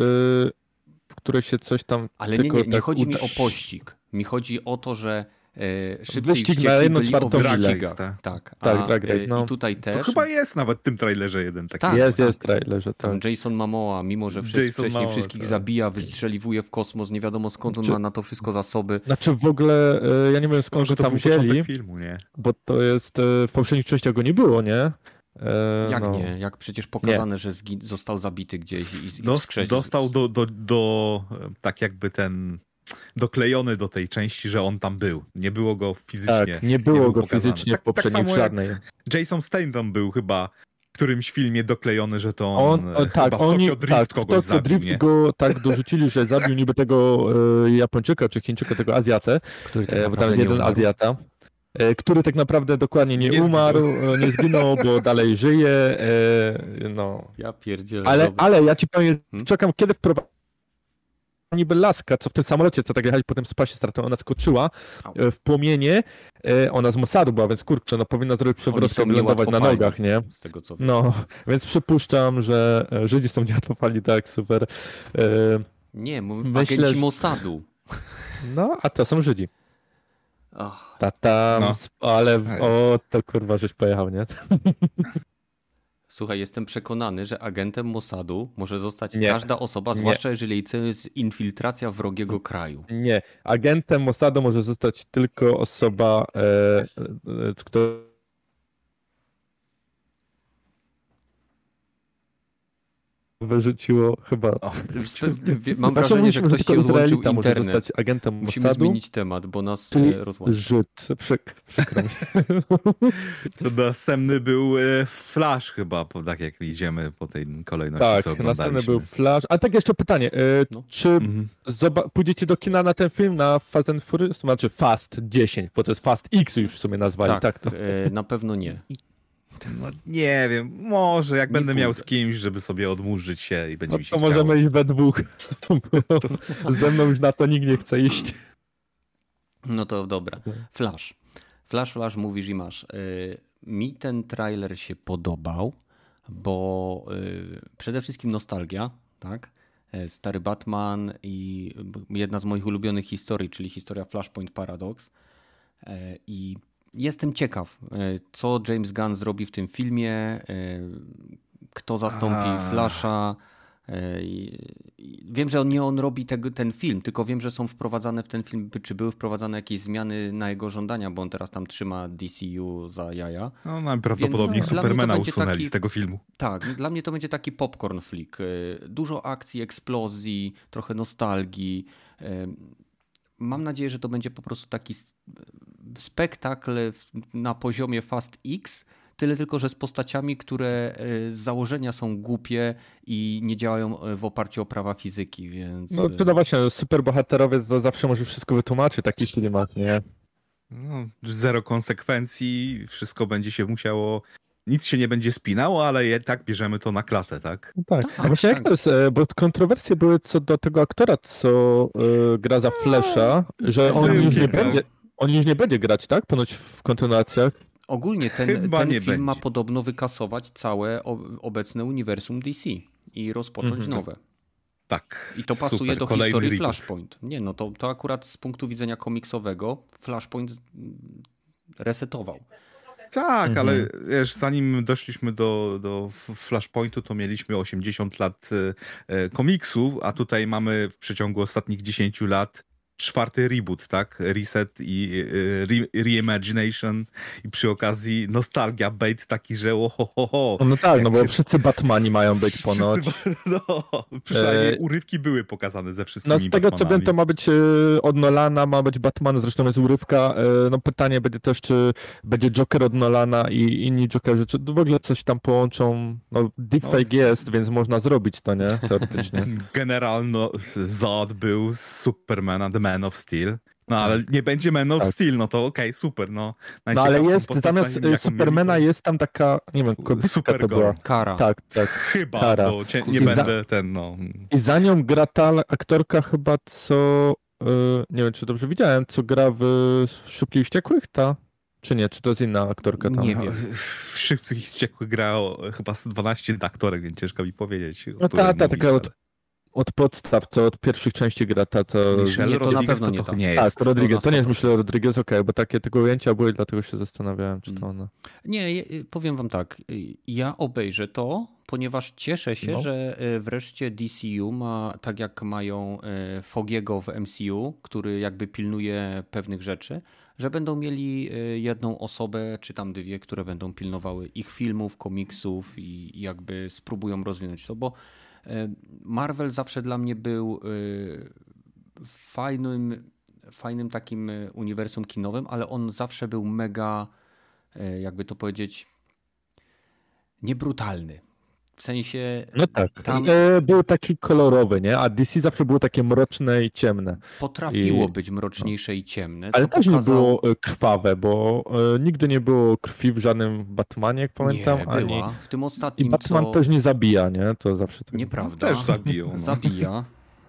w którym się coś tam. Ale nie, nie, nie tak chodzi uda... mi o pościg. Mi chodzi o to, że e, szybciej Wyścig wściekli na jedną byli o czwartą wyścigach. Tak. Tak, Tak, a, Drag Race, e, no. I tutaj też. To chyba jest nawet w tym trailerze jeden taki. Tak. jest, jest trailerze, tak. Jason Momoa, mimo że Jason wcześniej Momoa, wszystkich tak. zabija, wystrzeliwuje w kosmos, nie wiadomo skąd on Czy- ma na to wszystko zasoby. Znaczy w ogóle, e, ja nie wiem skąd Może to tam wzięli, filmu, nie? bo to jest, w poprzednich częściach go nie było, nie? E, Jak no. nie? Jak przecież pokazane, że zgi- został zabity gdzieś i, i dostał do, do, do, tak jakby ten, doklejony do tej części, że on tam był. Nie było go fizycznie. Tak, nie było był go pokazany. fizycznie Tak- w tak poprzednich samo jak- żadnej. Jason Statham był chyba w którymś filmie doklejony, że to On, on, e, tak, chyba w oni, Tokyo Drift tak, w kogoś Tokyo zabił, Drift nie? go tak dorzucili, że zabił niby tego e, Japończyka czy Chińczyka, tego Azjatę, który tak e, bo tam jest nie jeden umarł. Azjata, e, który tak naprawdę dokładnie nie, Nie umarł, e, nie zginął, bo dalej żyje, no. Ja pierdzielę. Ale, ale ja ci powiem, Hmm? czekam kiedy wprowadzi niby laska, co w tym samolocie, co tak jechali potem spasie stratą, ona skoczyła e, w płomienie, e, ona z Mossadu była, więc kurczę, no powinna zrobić przewrotkę, są wylądować na nogach, nie? Z tego co wiem. No, więc przypuszczam, że e, Żydzi są niełatwopalni, tak, super. Nie, mówię, Myślę, agenci że- Mossadu. No, a to są Żydzi. Ach, Ta tam, No. ale o, to kurwa, żeś pojechał, nie? Słuchaj, jestem przekonany, że agentem Mossadu może zostać Nie. każda osoba, Nie. zwłaszcza jeżeli jej celem jest infiltracja wrogiego kraju. Nie, agentem Mossadu może zostać tylko osoba, e, e, która wyrzuciło chyba... O, Mam Znaczy, wrażenie, że ktoś ci tylko odłączył Izraelita może internet. zostać agentem Musimy Mossadu, zmienić temat, bo nas czyli e, rozłączy. Żyd. Przyk, przykro mi. To następny był e, Flash chyba, po- tak jak idziemy po tej kolejności, tak, co następny był Flash. Ale tak jeszcze pytanie, e, No. czy Mhm. pójdziecie do kina na ten film, na Fast and Furious? Znaczy Fast 10, bo to jest Fast X już w sumie nazwali, Tak, tak, to. e, na pewno nie. No, nie wiem, może jak Nie będę miał pójdę. z kimś, żeby sobie odmurzyć się i będzie No mi się to chciało. możemy iść we dwóch. Bo Ze mną już na to nikt nie chce iść. No to dobra. Flash. Flash, Flash, mówisz i masz. Y, Mi ten trailer się podobał, bo y, przede wszystkim nostalgia, tak? E, Stary Batman i jedna z moich ulubionych historii, czyli historia Flashpoint Paradox. E, I jestem ciekaw, e, co James Gunn zrobi w tym filmie, e, kto zastąpi A. Flasha. E, Wiem, że on nie on robi tego, ten film, tylko wiem, że są wprowadzane w ten film, czy były wprowadzane jakieś zmiany na jego żądania, bo on teraz tam trzyma DCU za jaja. No najprawdopodobniej Więc Supermana usunęli taki- z tego filmu. Tak, dla mnie to będzie taki popcorn flick. Dużo akcji, eksplozji, trochę nostalgii. Y, Mam nadzieję, że to będzie po prostu taki spektakl na poziomie Fast X, tyle tylko, że z postaciami, które y, z założenia są głupie i nie działają y, w oparciu o prawa fizyki, więc... No y, to no właśnie, superbohaterowiec to zawsze może wszystko wytłumaczyć, taki klimat, nie? No, zero konsekwencji, wszystko będzie się musiało. Nic się nie będzie spinało, ale je, tak bierzemy to na klatę, tak? No tak. Tak, A właśnie jak to jest, e, bo kontrowersje były co do tego aktora, co e, gra za Flasha, że on już nie będzie, on już nie będzie grać, tak? Ponoć w kontynuacjach. Ogólnie ten, Chyba ten nie film ma będzie. podobno wykasować całe obecne uniwersum DC i rozpocząć Mhm. nowe. Tak. I to pasuje Super, do kolejny historii reboot. Flashpoint. Nie, no to, to akurat z punktu widzenia komiksowego Flashpoint resetował. Tak, Mhm. ale wiesz, zanim doszliśmy do, do Flashpointu, to mieliśmy 80 lat e, e, komiksu, a tutaj mamy w przeciągu ostatnich 10 lat czwarty reboot, tak? Reset i e, re, reimagination i przy okazji nostalgia, bait taki, że oho, ho, ho. No tak, Jak no bo się- wszyscy Batmani mają być Wszyscy ponoć. ba- No, przynajmniej E, urywki były pokazane ze wszystkimi No z tego co wiem, Batmanami. to ma być e, od Nolana, ma być Batman, zresztą jest urywka. E, No pytanie będzie też, czy będzie Joker od Nolana i inni Jokerzy, czy w ogóle coś tam połączą. No deepfake jest, więc można zrobić to, nie? Teoretycznie. General no, Zod był z Supermana, The Man of Steel. No ale nie będzie Man of Tak. Steel, no to okej, super, no. No ale jest, postać, zamiast mieli, Supermana to- jest tam taka, nie wiem, kobitka to była. Kara. Tak, tak. Chyba, Kara. bo cię, I nie za- będę ten, no. I za nią gra ta aktorka chyba, co, e, nie wiem czy dobrze widziałem, co gra w, w Szybkich Wściekłych, ta? Czy nie? Czy to jest inna aktorka tam? Nie wiem. W Szybkich Wściekłych gra o, chyba z 12 aktorek, więc ciężko mi powiedzieć. No ta, ta, mówisz, taka od- od podstaw, co od pierwszych części gra, ta co... Michelle nie, to na Rodriguez pewno to, nie to nie Tak, jest. to Rodriguez, to nie jest 100%. Michelle Rodriguez, okej, bo takie tego ujęcia były, dlatego się zastanawiałem, czy to Mm. ona. Nie, je- powiem wam tak. Ja obejrzę to, ponieważ cieszę się, No. że e, wreszcie DCU ma, tak jak mają Fogiego w MCU, który jakby pilnuje pewnych rzeczy, że będą mieli jedną osobę, czy tam dwie, które będą pilnowały ich filmów, komiksów i jakby spróbują rozwinąć to, bo Marvel zawsze dla mnie był e, fajnym, fajnym takim e, uniwersum kinowym, ale on zawsze był mega, e, jakby to powiedzieć, niebrutalny. W sensie No tak, Tam- e, był taki kolorowy, nie? A DC zawsze było takie mroczne i ciemne. potrafiło I- być mroczniejsze i ciemne. Ale też nie było e, krwawe, bo e, nigdy nie było krwi w żadnym Batmanie, jak pamiętam, nie, ani... była. W tym I ostatnim, Batman co... też nie zabija, nie? To zawsze tak. Nieprawda. Też zabiją. No. Zabija.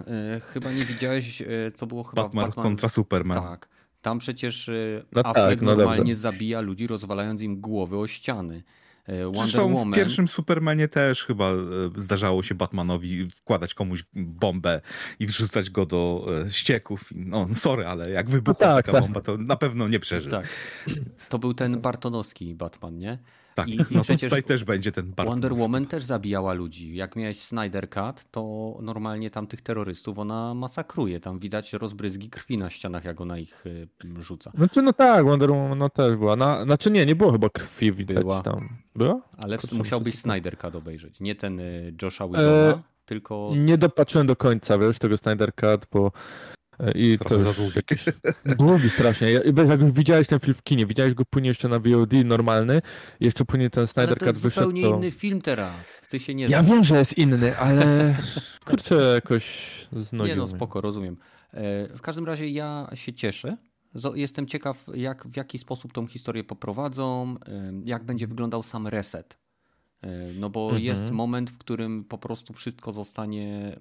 E, chyba nie widziałeś, e, co było chyba Batman, Batman... kontra Superman. Tak. Tam przecież e, No Affleck tak, no normalnie dobrze. zabija ludzi, rozwalając im głowy o ściany. E, Wonder Zresztą Woman... w pierwszym Supermanie też chyba e, zdarzało się Batmanowi wkładać komuś bombę i wrzucać go do e, ścieków. No, sorry, ale jak wybuchła No tak, taka tak. bomba, to na pewno nie przeżył. Tak, Tak. To był ten Bartonowski Batman, nie? I- i no to przecież tutaj też będzie ten Barton. Wonder Woman też zabijała ludzi. Jak miałeś Snyder Cut, to normalnie tam tych terrorystów ona masakruje. Tam widać rozbryzgi krwi na ścianach, jak ona ich y, rzuca. Znaczy, no tak, Wonder Woman no też była. Na, znaczy nie, nie było chyba krwi widać Była. tam. Była? Ale Kurczę, musiałbyś Snyder Cut obejrzeć. Nie ten y, Josha Whedona, tylko... Nie dopatrzyłem do końca, wiesz, tego Snyder Cut, bo e, i Trochę to za długi. jakiś długi strasznie. Ja- Wiesz, jak już widziałeś ten film w kinie, widziałeś go później jeszcze na VOD normalny, jeszcze później ten Snyder to Cut jest wyszedł, zupełnie to... inny film teraz. Ty się nie Ja wiem, że jest inny, ale kurczę, jakoś znudził Nie no, mnie. spoko, rozumiem. E, W każdym razie ja się cieszę. Jestem ciekaw, jak, w jaki sposób tą historię poprowadzą, e, jak będzie wyglądał sam reset. E, No bo Mhm. jest moment, w którym po prostu wszystko zostanie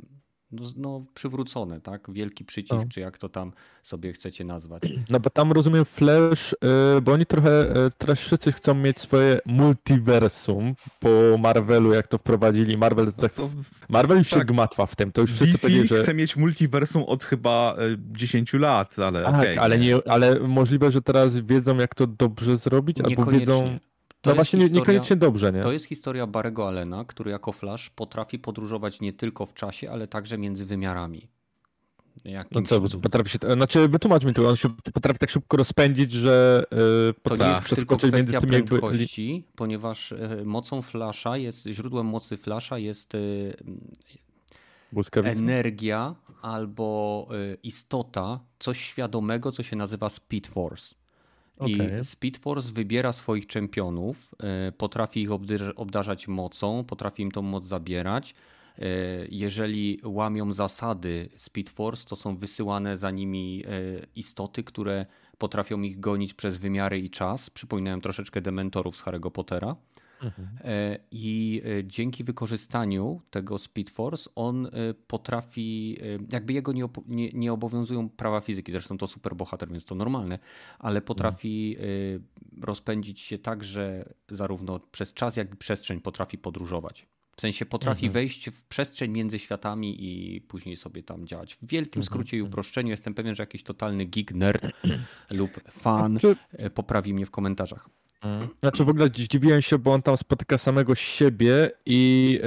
no, no, przywrócone, tak? Wielki przycisk, No. czy jak to tam sobie chcecie nazwać. No bo tam rozumiem Flash, y, bo oni trochę y, teraz wszyscy chcą mieć swoje multiversum po Marvelu, jak to wprowadzili. Marvel, za- To Marvel już się tak. gmatwa w tym. To już wszyscy DC powiedzieli, że... chce mieć multiversum od chyba e, 10 lat, ale Tak, okej. ale, nie, ale możliwe, że teraz wiedzą, jak to dobrze zrobić, albo wiedzą... To No jest właśnie nie, historia- niekoniecznie dobrze, nie? To jest historia Barego Allena, który jako Flash potrafi podróżować nie tylko w czasie, ale także między wymiarami. No Jakimś co, cudem. potrafi się, znaczy wytłumacz mi to, on się potrafi tak szybko rozpędzić, że yy, To nie potrafi jest tylko przeskoczyć między kwestia tymi jakby... prędkości, ponieważ e, mocą Flasha jest, źródłem mocy Flasha jest błyskawicy. energia albo e, istota, coś świadomego, co się nazywa Speed Force. I Okej. Speed Force wybiera swoich czempionów, e, potrafi ich obdarz- obdarzać mocą, potrafi im tą moc zabierać. E, Jeżeli łamią zasady Speed Force, to są wysyłane za nimi e, istoty, które potrafią ich gonić przez wymiary i czas. Przypominają troszeczkę dementorów z Harry'ego Pottera. Mhm. E, I e, dzięki wykorzystaniu tego Speed Force on e, potrafi, jakby jego nie, nie, nie obowiązują prawa fizyki, zresztą to super bohater, więc to normalne, ale potrafi e, rozpędzić się tak, że zarówno przez czas, jak i przestrzeń potrafi podróżować. W sensie potrafi Mhm. wejść w przestrzeń między światami i później sobie tam działać. W wielkim skrócie i uproszczeniu jestem pewien, że jakiś totalny geek, nerd lub fan poprawi mnie w komentarzach. Znaczy w ogóle zdziwiłem się, bo on tam spotyka samego siebie i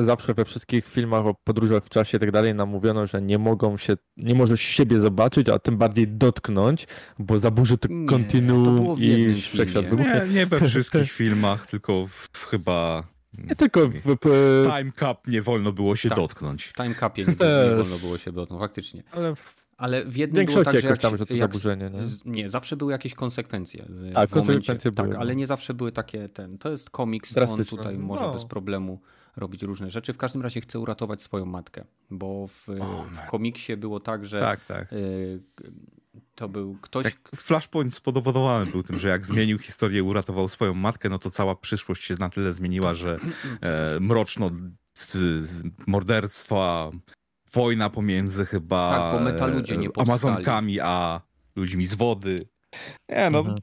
e, zawsze we wszystkich filmach o podróżach w czasie i tak dalej nam mówiono, że nie mogą się, nie możesz siebie zobaczyć, a tym bardziej dotknąć, bo zaburzy to Nie, kontinuum i wszechświat wybuchnie. Nie, nie we wszystkich filmach, tylko w, w chyba Nie tylko w, Time Cup nie wolno było się Tak. dotknąć. W Time Capie nie, nie wolno było się dotknąć, faktycznie. ale w, Ale w jednym było tak, że jak, tam, się- że to jak- zaburzenie, nie? nie, zawsze były jakieś konsekwencje. A, konsekwencje były, Tak, ale no. nie zawsze były takie, ten, to jest komiks, on tutaj może No. bez problemu robić różne rzeczy. W każdym razie chce uratować swoją matkę, bo w, w komiksie było tak, że Tak, tak. y, to był ktoś, Jak Flashpoint spowodowany był tym, że jak zmienił historię, uratował swoją matkę, no to cała przyszłość się na tyle zmieniła, że e, mroczno morderstwa, wojna pomiędzy chyba Tak, bo metaludzie nie e, powstali. Amazonkami, a ludźmi z wody. Nie no, Mhm.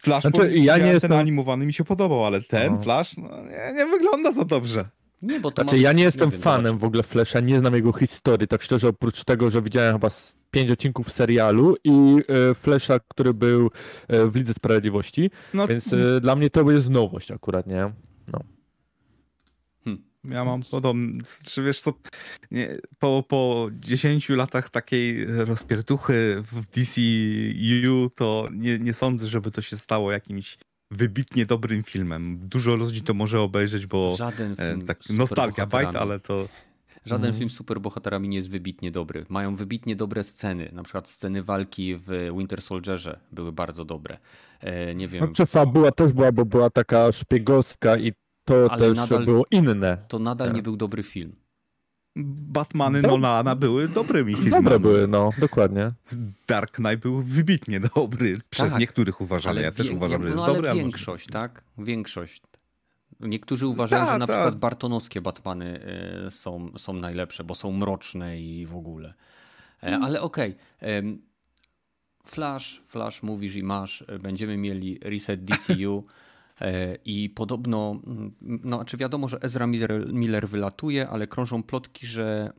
Flashpoint Znaczy, ja nie widziałem, jestem- ten animowany mi się podobał, ale ten No. Flash no, nie, nie wygląda za dobrze. Nie, bo to Znaczy, ma ja nie jestem wiem, fanem zobacz. w ogóle Flasha, nie znam jego historii, tak szczerze, oprócz tego, że widziałem chyba pięć odcinków serialu i e, Flasha, który był e, w Lidze Sprawiedliwości, No, więc e, dla mnie to jest nowość akurat, nie? Ja mam podobny, czy wiesz co, nie, po, po 10 latach takiej rozpiertuchy w DCU, to nie, nie sądzę, żeby to się stało jakimś wybitnie dobrym filmem. Dużo ludzi to może obejrzeć, bo Żaden e, film tak z nostalgia superbohaterami- ale to Żaden Mhm. film z superbohaterami nie jest wybitnie dobry. Mają wybitnie dobre sceny. Na przykład sceny walki w Winter Soldierze były bardzo dobre. E, nie wiem, Znaczy fabuła też była, bo była taka szpiegowska i to Ale też nadal- było inne. to nadal tak. nie był dobry film. Batmany Dob- Nolana były dobrymi filmami. Dobre były, no, dokładnie. Dark Knight był wybitnie dobry. Przez Tak, niektórych uważany. Ja też uważam, nie, że jest no, ale dobry. a może- większość, tak? Większość. Niektórzy uważają, Ta, że na ta. przykład bartonowskie Batmany e, są, są najlepsze, bo są mroczne i w ogóle. E, Mm. Ale okej. em, Flash, Flash mówisz i masz, e, będziemy mieli reset DCU e, i podobno, mm, no znaczy wiadomo, że Ezra Miller, Miller wylatuje, ale krążą plotki, że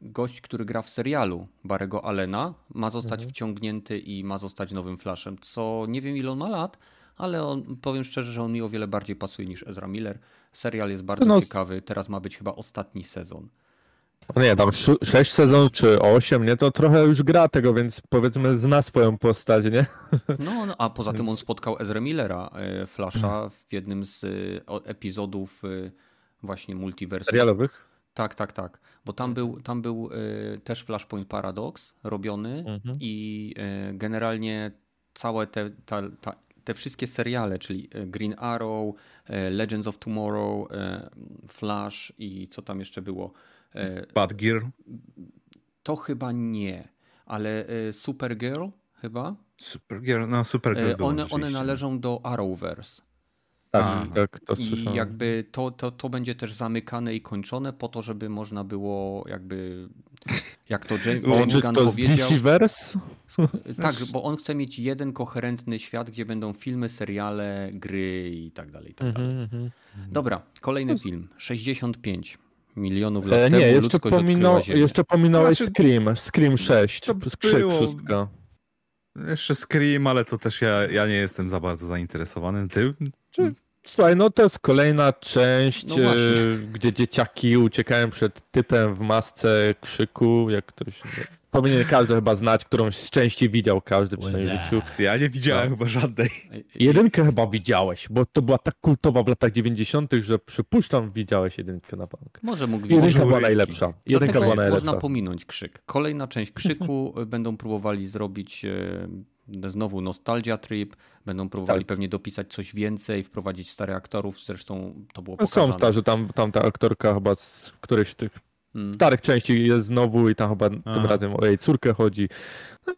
gość, który gra w serialu Barego Allena ma zostać Mhm. wciągnięty i ma zostać nowym Flashem, co nie wiem ile on ma lat, ale on, powiem szczerze, że on mi o wiele bardziej pasuje niż Ezra Miller. Serial jest bardzo No, ciekawy, teraz ma być chyba ostatni sezon. No Nie, tam sz- sześć sezonów czy osiem, nie? To trochę już gra tego, więc powiedzmy zna swoją postać, nie? No, no a poza tym on Więc- spotkał Ezra Millera, e, Flasha, w jednym z e, epizodów e, właśnie multiversum. Serialowych. Tak, tak, tak. Bo tam był, tam był e, też Flashpoint Paradox robiony Mhm. i e, generalnie całe te, ta, ta, te wszystkie seriale, czyli e, Green Arrow, Legends of Tomorrow, Flash i co tam jeszcze było, Bad Gear. to chyba nie, ale e, Supergirl chyba, Supergirl, no Supergirl e, one, one należą do Arrowverse. Tak, A. tak, to I słyszałem. jakby to, to, to będzie też zamykane i kończone po to, żeby można było jakby, jak to James, James Gunn to powiedział, DC-verse? tak, bo on chce mieć jeden koherentny świat, gdzie będą filmy, seriale, gry i tak dalej. I tak dalej. Mhm, mhm. Dobra, kolejny film. 65 milionów lat E, temu nie, jeszcze, ludzkość pominął, odkryła Ziemię. jeszcze pominąłeś Znaczy- Scream, Scream 6, To Krzyk było- szóstka. Jeszcze Scream, ale to też ja, ja nie jestem za bardzo zainteresowany. Ty? Słuchaj, no to jest kolejna część, No e, gdzie dzieciaki uciekają przed typem w masce krzyku, jak ktoś... Nie, powinien każdy chyba znać, którąś z części widział każdy przynajmniej w Łezę. życiu. Ja nie widziałem No. chyba żadnej. Jedynkę chyba widziałeś, bo to była tak kultowa w latach 90., że przypuszczam widziałeś jedynkę na bank. Może mógł Jedynka widzieć. była urywki. najlepsza. To Jedynka też była można najlepsza. pominąć krzyk. Kolejna część krzyku będą próbowali zrobić e, znowu nostalgia trip, będą próbowali Tak. pewnie dopisać coś więcej, wprowadzić starych aktorów, zresztą to było No pokazane. są starzy, tam, tam ta aktorka chyba z którejś z tych Mm. starych części jest znowu i tam chyba tym Aha. razem o jej córkę chodzi. No,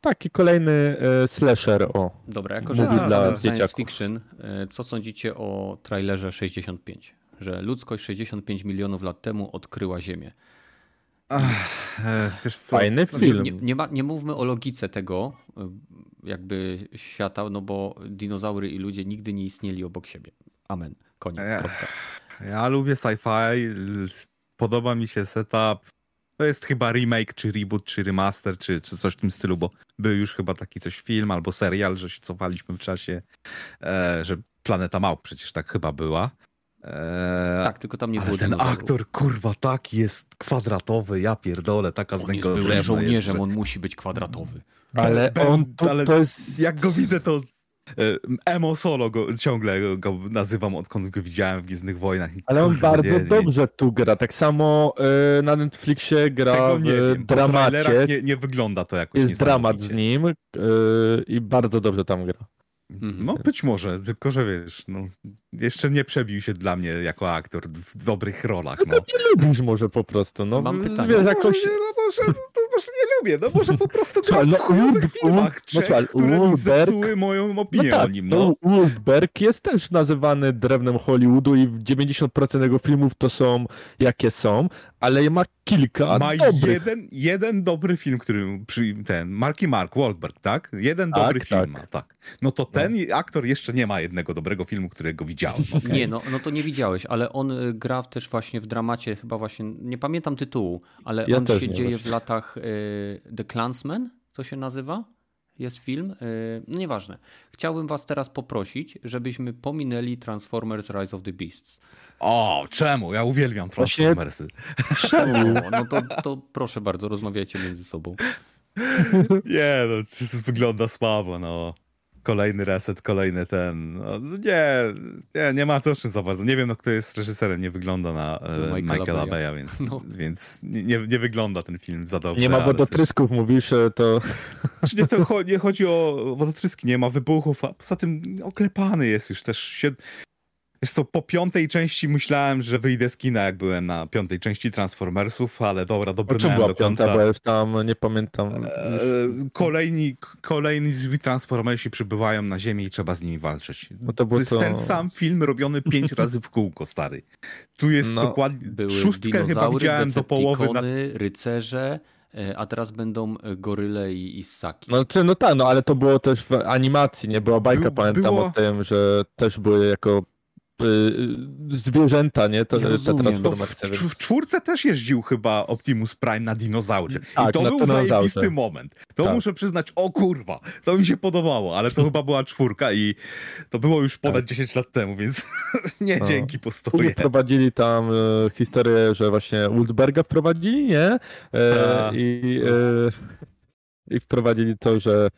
Taki kolejny e, slasher, o. Dobra, jako że dla science fiction, e, co sądzicie o trailerze 65? Że ludzkość 65 milionów lat temu odkryła Ziemię. Ach, e, wiesz co? Fajny Znaczy, film. Nie, nie, ma, nie mówmy o logice tego jakby świata, no bo dinozaury i ludzie nigdy nie istnieli obok siebie. Amen. Koniec. Ech. Ja lubię sci-fi, podoba mi się setup. To jest chyba remake, czy reboot, czy remaster, czy, czy coś w tym stylu, bo był już chyba taki coś film albo serial, że się cofaliśmy w czasie, e, że Planeta Małp przecież tak chyba była. E, Tak, tylko tam nie ale było ten dinozaurów. aktor, kurwa, taki jest kwadratowy, ja pierdolę, taka z On jest drewno jest, żołnierzem, że- on musi być kwadratowy. Ale Ben- on tu, ale to jest... Jak go widzę, to Emo Solo go, ciągle go nazywam, odkąd go widziałem w Gwiezdnych Wojnach. Ale on kurwa, bardzo nie- nie- dobrze tu gra. Tak samo e, na Netflixie gra Tego w nie wiem. Dramacie. nie, nie wygląda to jakoś Jest dramat z nim e, i bardzo dobrze tam gra. Mhm. No być może, tylko że wiesz, no, jeszcze nie przebił się dla mnie jako aktor w dobrych rolach. No. Nie lubisz może po prostu. No, Mam pytanie. Wiesz, Może, jakoś... nie, no może, no, to może nie lubię, no może po prostu gram no, w chujowych filmach Wood- trzech, no, które mi zepsuły moją No opinię tak, o nim. no. No. Wolfberg jest też nazywany drewnem Hollywoodu i w 90% jego filmów to są jakie są, ale ma kilka Ma dobrych. jeden, jeden dobry film, który ten, Marki Mark Wahlberg, tak? Jeden Tak, dobry tak. film ma, tak. No to ten aktor jeszcze nie ma jednego dobrego filmu, którego widziałem. widziałem. Okay? Nie, no, no to nie widziałeś, ale on y, gra też właśnie w dramacie, chyba właśnie, nie pamiętam tytułu, ale Ja on się nie, dzieje właśnie. w latach y, The Clansman, co się nazywa? Jest film? Y, no nieważne. Chciałbym was teraz poprosić, żebyśmy pominęli Transformers Rise of the Beasts. O, czemu? Ja uwielbiam Właśnie- Transformersy. O, no to, to proszę bardzo, rozmawiajcie między sobą. Nie, no, to wygląda słabo, no. Kolejny reset, kolejny ten. No, nie, nie, nie ma to o czym za bardzo. Nie wiem, no, kto jest reżyserem, nie wygląda na e, Michaela. Bay'a, więc, No. więc nie, nie, wygląda ten film za dobrze. Nie ma ale też- wodotrysków, mówisz, e, to Czy nie, to cho- nie chodzi o wodotryski, nie ma wybuchów, a poza tym oklepany jest już też. Się... Wiesz co, po piątej części myślałem, że wyjdę z kina, jak byłem na piątej części Transformersów, ale dobra, dobrnąłem była do piąta, końca. bo ja już tam nie pamiętam. E, Kolejni, kolejni zły Transformersi przybywają na Ziemię i trzeba z nimi walczyć. No to było jest to- ten sam film robiony pięć razy w kółko, stary. Tu jest No, dokładnie... Szóstkę chyba widziałem do połowy. Na... Rycerze, y, a teraz będą y, goryle i, i ssaki. No, czy, no tak, no ale to było też w animacji, nie? Była bajka, Był- pamiętam było- o tym, że też były jako zwierzęta, nie? To, Ja rozumiem. To w, w, czwórce też jeździł chyba Optimus Prime na dinozaurze. I Tak, to był zajebisty moment. To Tak. muszę przyznać, o kurwa, to mi się podobało, ale to chyba była czwórka i to było już ponad 10 lat temu, więc nie No. dzięki po Później stronie. wprowadzili tam e, historię, że właśnie Wildberga wprowadzili, nie? E, Tak. i, e, I wprowadzili to, że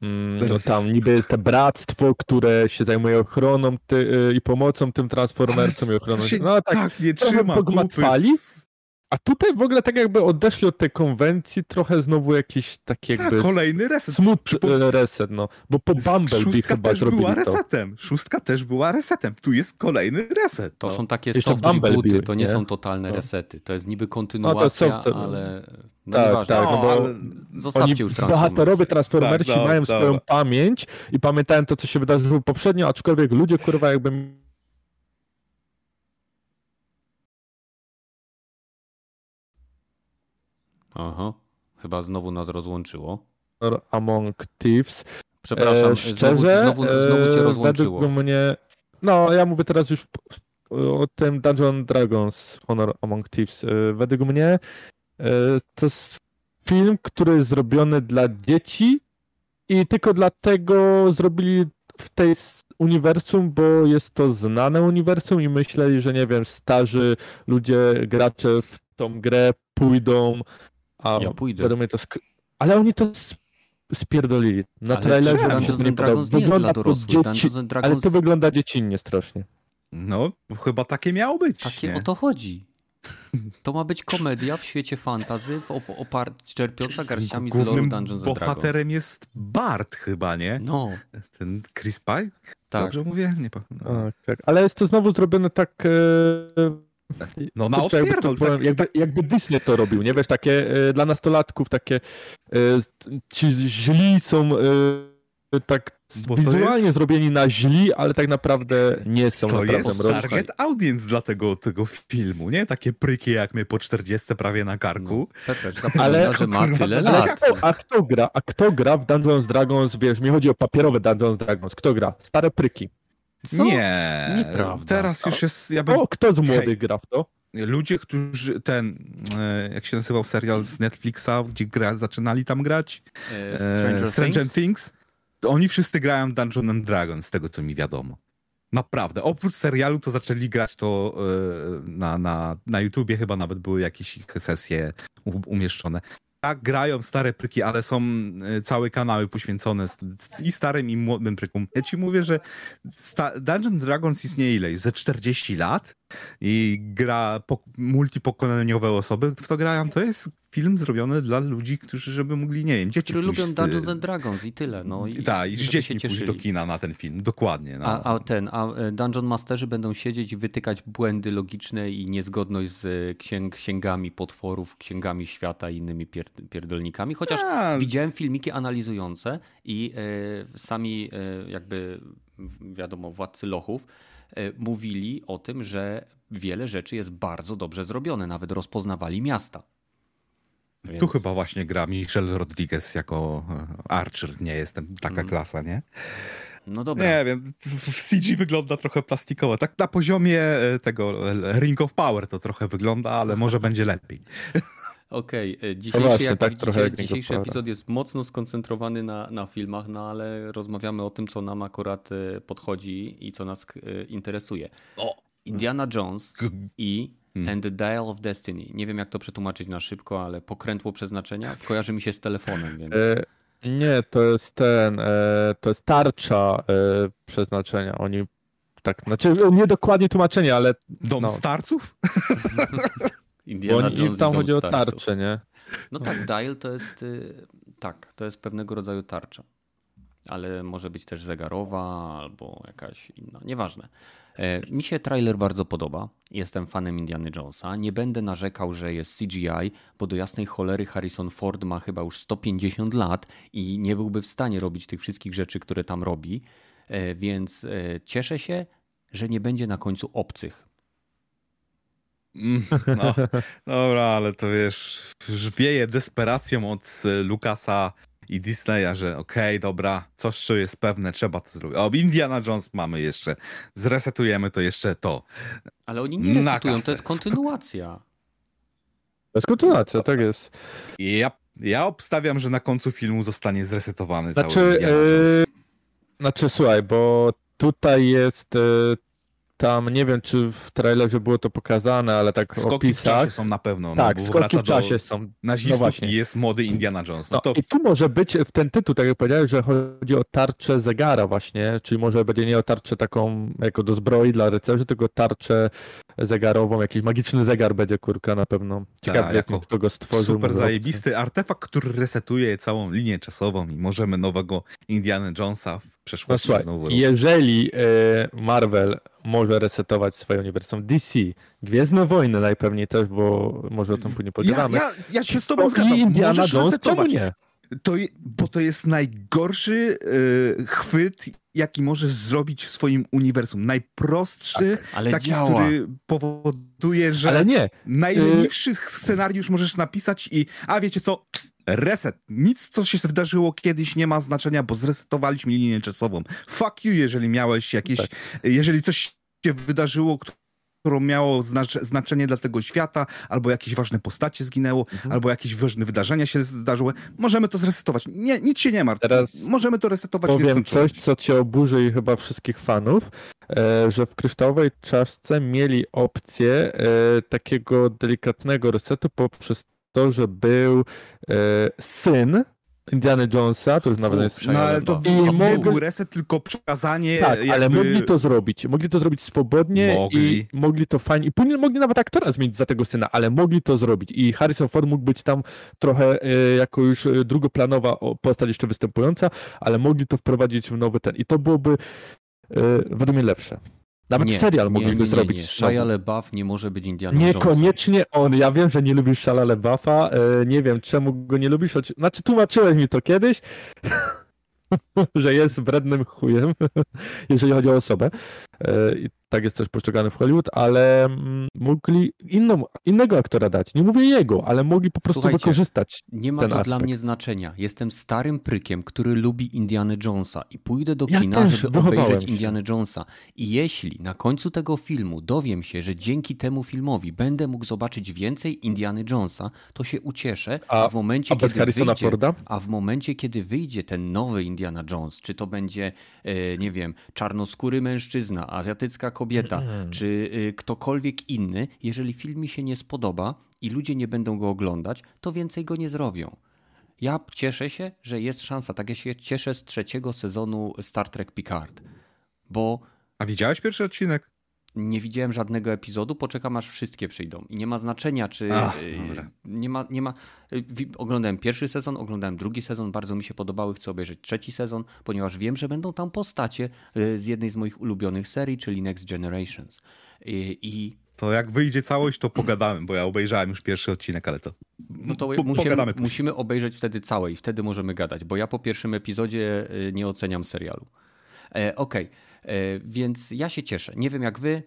no, tam niby jest to bractwo, które się zajmuje ochroną ty, e, i pomocą tym transformersom i ochroną. No tak, tak nie trzyma pogmatwali. A tutaj w ogóle tak jakby odeszli od tej konwencji, trochę znowu jakiś taki Tak, jakby kolejny reset. smutny Przypo- reset, no. Bo po Bumblebee Szóstka chyba też była to. resetem. Szóstka też była resetem. Tu jest kolejny reset. To no. są takie Jeszcze soft rebooty, to nie, nie? są totalne No. resety. To jest niby kontynuacja, soft- ale no Tak, tak, no No, bo ale- Zostawcie Oni, już bohaterowie Transformers. Transformersi Tak, no, mają dobra. swoją pamięć i pamiętają to, co się wydarzyło poprzednio, aczkolwiek ludzie, kurwa, jakby Aha, chyba znowu nas rozłączyło. Among Thieves. Przepraszam, e, szczerze, znowu, znowu, znowu cię e, rozłączyło. Według mnie, no ja mówię teraz już o tym Dungeon Dragons Honor Among Thieves. E, Według mnie e, to jest film, który jest zrobiony dla dzieci i tylko dlatego zrobili w tej uniwersum, bo jest to znane uniwersum i myśleli, że nie wiem, starzy ludzie, gracze w tą grę pójdą, a Ja pójdę. według mnie to sk- ale oni to spierdolili. Na Ale trailerze Dungeons to nie and Dragons podoba. nie jest dla dorosłych. dzieci, Dungeons and ale Dragons to wygląda dziecinnie strasznie. No, chyba takie miało być. takie nie? o to chodzi. To ma być komedia w świecie fantazy, w op- opar- czerpiąca garściami z Głównym Dungeons and Dragons. bohaterem jest Bart chyba, nie? No, Ten Chris Pike? tak. Dobrze mówię? Nie no. Tak, tak. Ale jest to znowu zrobione tak. E... No na kurczę, jakby, odpierdol, powiem, tak, jakby, jakby Disney to robił, nie wiesz, takie e, dla nastolatków takie e, ci źli są e, tak Bo wizualnie jest- zrobieni na źli, ale tak naprawdę nie są To naprawdę jest target audience dla tego, tego filmu, nie? Takie pryki jak my po 40 prawie na karku. No, Ale- że ma tyle lat. a kto gra? A kto gra w Dungeons Dragons? Wiesz, mi chodzi o papierowe Dungeons Dragons. Kto gra? Stare pryki. Co? Nie, Nieprawda. teraz już jest, ja bym, Kto, kto z młodych Hej. gra w to? ludzie, którzy ten, e, jak się nazywał serial z Netflixa, gdzie gra, zaczynali tam grać, E, e, Stranger, Stranger Things? Things, to oni wszyscy grają w Dungeons and Dragons, z tego co mi wiadomo. Naprawdę. Oprócz serialu to zaczęli grać to e, na, na, na YouTubie, chyba nawet były jakieś ich sesje umieszczone. Tak, grają stare pryki, ale są e, całe kanały poświęcone i starym, i młodym prykom. Ja ci mówię, że Dungeons Dragons istnieje ile? Ze 40 lat i gra po- multipokoleniowe osoby w to grają. To jest film zrobiony dla ludzi, którzy żeby mogli, nie wiem, dzieci Którzy lubią z- Dungeons and Dragons i tyle. No, i, tak, i z dziećmi się pójść do kina na ten film, dokładnie. No. A, a ten, a e, Dungeon Masterzy będą siedzieć i wytykać błędy logiczne i niezgodność z e, księg, księgami potworów, księgami świata i innymi pier, pierdolnikami. Chociaż A, widziałem filmiki analizujące i e, sami e, jakby wiadomo, władcy lochów mówili o tym, że wiele rzeczy jest bardzo dobrze zrobione, nawet rozpoznawali miasta. Tu Więc- chyba właśnie gra Michelle Rodriguez jako e, Archer, nie jestem taka Mhm. klasa, nie? No dobra. Nie wiem, w CG wygląda trochę plastikowo. Tak na poziomie e, tego e, Ring of Power to trochę wygląda, ale może będzie lepiej. Okej, okay. dzisiejszy, właśnie, jak tak dzisiejszy epizod jest mocno skoncentrowany na, na filmach, no ale rozmawiamy o tym, co nam akurat e, podchodzi i co nas e, interesuje. O! Indiana Jones i Hmm. And the Dial of Destiny. Nie wiem, jak to przetłumaczyć na szybko, ale pokrętło przeznaczenia kojarzy mi się z telefonem, więc... E, nie, to jest ten, e, to jest tarcza e, przeznaczenia. Oni tak, znaczy nie dokładnie tłumaczenie, ale Dom no. starców? bo Indiana Jones tam chodzi o tarczę, nie? No tak, dial to jest. y, Tak, to jest pewnego rodzaju tarcza. Ale może być też zegarowa albo jakaś inna. Nieważne. E, Mi się trailer bardzo podoba. Jestem fanem Indiana Jonesa. Nie będę narzekał, że jest CGI, bo do jasnej cholery Harrison Ford ma chyba już 150 lat i nie byłby w stanie robić tych wszystkich rzeczy, które tam robi. E, Więc e, cieszę się, że nie będzie na końcu obcych. Mm, No, dobra, ale to wiesz, wieje desperacją od e, Lucasa i Disneya, że okej, dobra, coś co jest pewne, trzeba to zrobić. O, Indiana Jones mamy jeszcze, zresetujemy to jeszcze to. Ale oni nie resetują, to jest kontynuacja. To jest kontynuacja, tak jest. Ja, ja obstawiam, że na końcu filmu zostanie zresetowany cały Znaczy, Indiana Jones. e, znaczy słuchaj, bo tutaj jest e, tam, nie wiem czy w trailerze było to pokazane, ale tak w Skoki w opisach. czasie są na pewno, no, tak, bo skoki w czasie do są. nazistów no właśnie. i jest młody Indiana Jones. No No, to I tu może być w ten tytuł, tak jak powiedziałeś, że chodzi o tarczę zegara właśnie, czyli może będzie nie o tarczę taką jako do zbroi dla rycerzy, tylko tarczę zegarową, jakiś magiczny zegar będzie kurka na pewno. Ciekaw Tak, jako kto go stworzył. super zajebisty artefakt, który resetuje całą linię czasową i możemy nowego Indiana Jonesa w No przeszłości słuchaj, znowu jeżeli e, Marvel może resetować swoje uniwersum, DC, Gwiezdne Wojny najpewniej też, bo może o tym później Ja, pogadamy. ja, ja się z To tobą zgadzam. I Indiana Możesz Jones, czemu resetować. nie? To, bo to jest najgorszy e, chwyt, jaki możesz zrobić w swoim uniwersum. Najprostszy, Ale taki, działa. który powoduje, że Ale nie, najleniwszy scenariusz możesz napisać i a wiecie co? Reset. Nic, co się wydarzyło kiedyś nie ma znaczenia, bo zresetowaliśmy linię czasową. Fuck you, jeżeli miałeś jakieś, Tak. jeżeli coś się wydarzyło, które miało znacz- znaczenie dla tego świata, albo jakieś ważne postacie zginęło, Mhm. albo jakieś ważne wydarzenia się zdarzyły, możemy to zresetować. Nie, nic się nie martw. Teraz Możemy to resetować w powiem coś, co cię oburzy i chyba wszystkich fanów, e, że w kryształowej czaszce mieli opcję e, takiego delikatnego resetu poprzez to, że był e, syn Indiana Jonesa, to już nawet jest... No ale to, I nie mogli- był reset, tylko przekazanie Tak, jakby... ale mogli to zrobić. Mogli to zrobić swobodnie Mogli. i mogli to fajnie. I później mogli nawet aktora zmienić za tego syna, ale mogli to zrobić. I Harrison Ford mógł być tam trochę e, jako już e, drugoplanowa postać jeszcze występująca, ale mogli to wprowadzić w nowy ten. I to byłoby e, według mnie lepsze. Nawet Nie, serial nie, mogliby nie, nie, zrobić. Nie. znowu. Shia LaBeouf nie może być Jonesem. Niekoniecznie on. Ja wiem, że nie lubisz Shala LeBuffa. E, nie wiem, czemu go nie lubisz. Znaczy, tłumaczyłeś mi to kiedyś, że jest wrednym chujem, jeżeli chodzi o osobę. Tak jest też postrzegany w Hollywood, ale mm, mogli inną, innego aktora dać. Nie mówię jego, ale mogli po prostu Słuchajcie, wykorzystać. Nie ma to dla aspekt. mnie znaczenia. Jestem starym prykiem, który lubi Indiana Jonesa i pójdę do Ja kina, żeby obejrzeć się. Indiana Jonesa. I jeśli na końcu tego filmu dowiem się, że dzięki temu filmowi będę mógł zobaczyć więcej Indiana Jonesa, to się ucieszę, a, A- w momencie, A kiedy Harrisona wyjdzie... Forda? A w momencie, kiedy wyjdzie ten nowy Indiana Jones, czy to będzie, e, nie wiem, czarnoskóry mężczyzna, azjatycka kobieta, Mm. czy e, ktokolwiek inny, jeżeli film mi się nie spodoba i ludzie nie będą go oglądać, to więcej go nie zrobią. Ja cieszę się, że jest szansa, tak jak się cieszę z trzeciego sezonu Star Trek Picard, bo A widziałeś pierwszy odcinek? Nie widziałem żadnego epizodu, poczekam aż wszystkie przyjdą. I nie ma znaczenia, czy. Ach, y, nie ma. Nie ma y, oglądałem pierwszy sezon, oglądałem drugi sezon, bardzo mi się podobały, chcę obejrzeć trzeci sezon, ponieważ wiem, że będą tam postacie y, z jednej z moich ulubionych serii, czyli Next Generations. I, i To jak wyjdzie całość, to pogadamy, bo ja obejrzałem już pierwszy odcinek, ale to no to po, musimy, musimy obejrzeć wtedy całe i wtedy możemy gadać, bo ja po pierwszym epizodzie nie oceniam serialu. E, Okej, e, więc ja się cieszę. Nie wiem jak wy.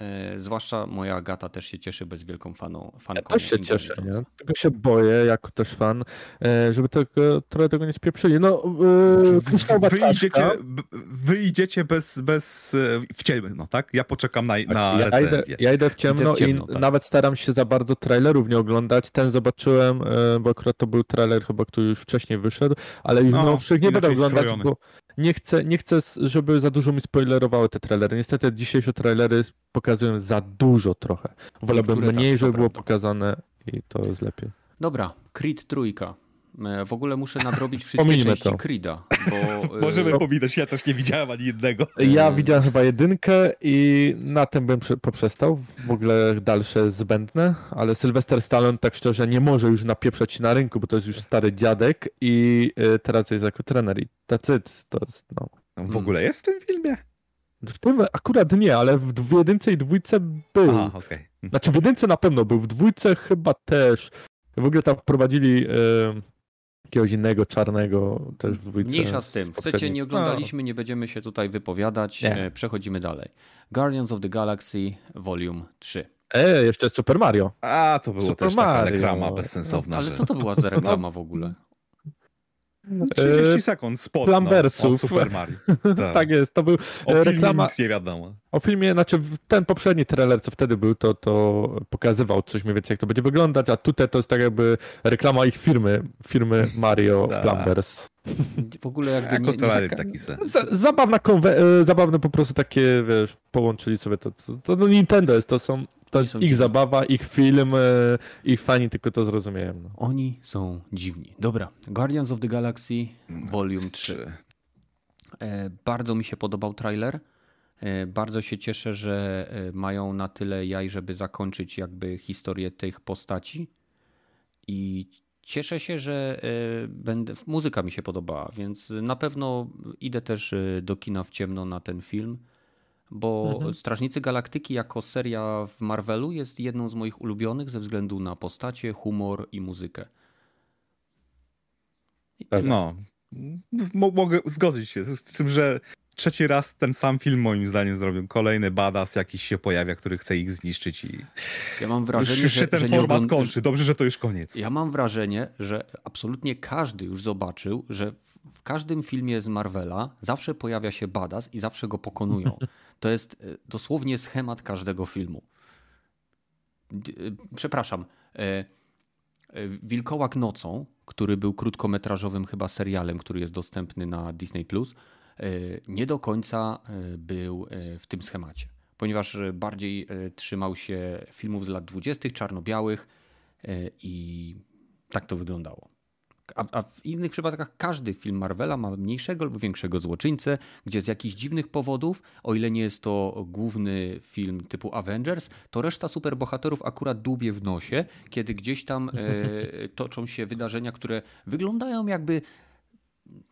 E, zwłaszcza moja Agata też się cieszy, bez wielką faną, fanką. Ja też się Indiana cieszę, nie? Tego się boję, jako też fan, e, żeby tego, trochę tego nie spieprzyli. No, e, Wyjdziecie, czaszka. b- wyjdziecie bez, bez e, w ciemno, no tak? Ja poczekam na, na ja, idę, recenzję. ja idę w ciemno, Idę w ciemno, i tak. nawet staram się za bardzo trailerów nie oglądać. Ten zobaczyłem, e, bo akurat to był trailer chyba, który już wcześniej wyszedł, ale już No, nowszych nie będę oglądać, skrojony. bo nie chcę, nie chcę, żeby za dużo mi spoilerowały te trailery. Niestety dzisiejsze trailery pokazują za dużo trochę. Wolałbym tak, mniej, to żeby było pokazane i to jest lepiej. Dobra, Creed trójka. E, W ogóle muszę nadrobić wszystkie Pominijmy części to. Creeda, bo e, Możemy pominąć, ja też nie widziałem ani jednego. Ja Eee. widziałem chyba jedynkę i na tym bym prze- poprzestał. W ogóle dalsze zbędne, ale Sylvester Stallone tak szczerze nie może już napieprzać się na rynku, bo to jest już stary dziadek i teraz jest jako trener i that's it. To jest, no. W ogóle jest w tym filmie? W tym akurat nie, ale w jedynce i dwójce był. Aha, okej. Znaczy w jedynce na pewno był, w dwójce chyba też. W ogóle tam wprowadzili y, jakiegoś innego czarnego też w dwójce. mniejsza z tym. Chcecie, nie oglądaliśmy, nie będziemy się tutaj wypowiadać. Nie. E, Przechodzimy dalej. Guardians of the Galaxy Volume 3. No. E, jeszcze Super Mario. A, to było Super też taka Mario. reklama bezsensowna, Ale że... co to była za reklama w ogóle? No, 30 E, sekund spot Plumbersów. no, od Super Mario. Tak. Tak jest, to był O filmie reklama nic nie wiadomo. o filmie, znaczy ten poprzedni trailer, co wtedy był, to, to pokazywał coś mniej więcej, jak to będzie wyglądać, a tutaj to jest tak jakby reklama ich firmy, firmy Mario Tak. Plumbers. W ogóle jakby nie, nie, taki zabawna konwe- e, zabawne po prostu takie, wiesz, połączyli sobie to, to, to no Nintendo jest, to są, to jest ich dziwni. zabawa, ich film, e, ich fani tylko to zrozumieją. No. Oni są dziwni. Dobra, Guardians of the Galaxy Volume 3. Trzy. E, Bardzo mi się podobał trailer. E, Bardzo się cieszę, że mają na tyle jaj, żeby zakończyć jakby historię tych postaci. I cieszę się, że e, będę. Muzyka mi się podobała, więc na pewno idę też e, do kina w ciemno na ten film. Bo Mhm. Strażnicy Galaktyki jako seria w Marvelu jest jedną z moich ulubionych ze względu na postacie, humor i muzykę. I. No, mo- mogę zgodzić się z tym, że trzeci raz ten sam film moim zdaniem zrobił. Kolejny badass jakiś się pojawia, który chce ich zniszczyć i Ja mam już, wrażenie, już że, się ten że format ogląd- kończy. Dobrze, że to już koniec. Ja mam wrażenie, że absolutnie każdy już zobaczył, że w- każdym filmie z Marvela zawsze pojawia się badass i zawsze go pokonują. To jest e, dosłownie schemat każdego filmu. E, Przepraszam. e, Wilkołak nocą, który był krótkometrażowym chyba serialem, który jest dostępny na Disney+, e, nie do końca e, był e, w tym schemacie. Ponieważ e, bardziej e, trzymał się filmów z lat 20., czarno-białych e, i tak to wyglądało. A, a w innych przypadkach każdy film Marvela ma mniejszego lub większego złoczyńcę, gdzie z jakichś dziwnych powodów, o ile nie jest to główny film typu Avengers, to reszta superbohaterów akurat dłubie w nosie, kiedy gdzieś tam e, toczą się wydarzenia, które wyglądają jakby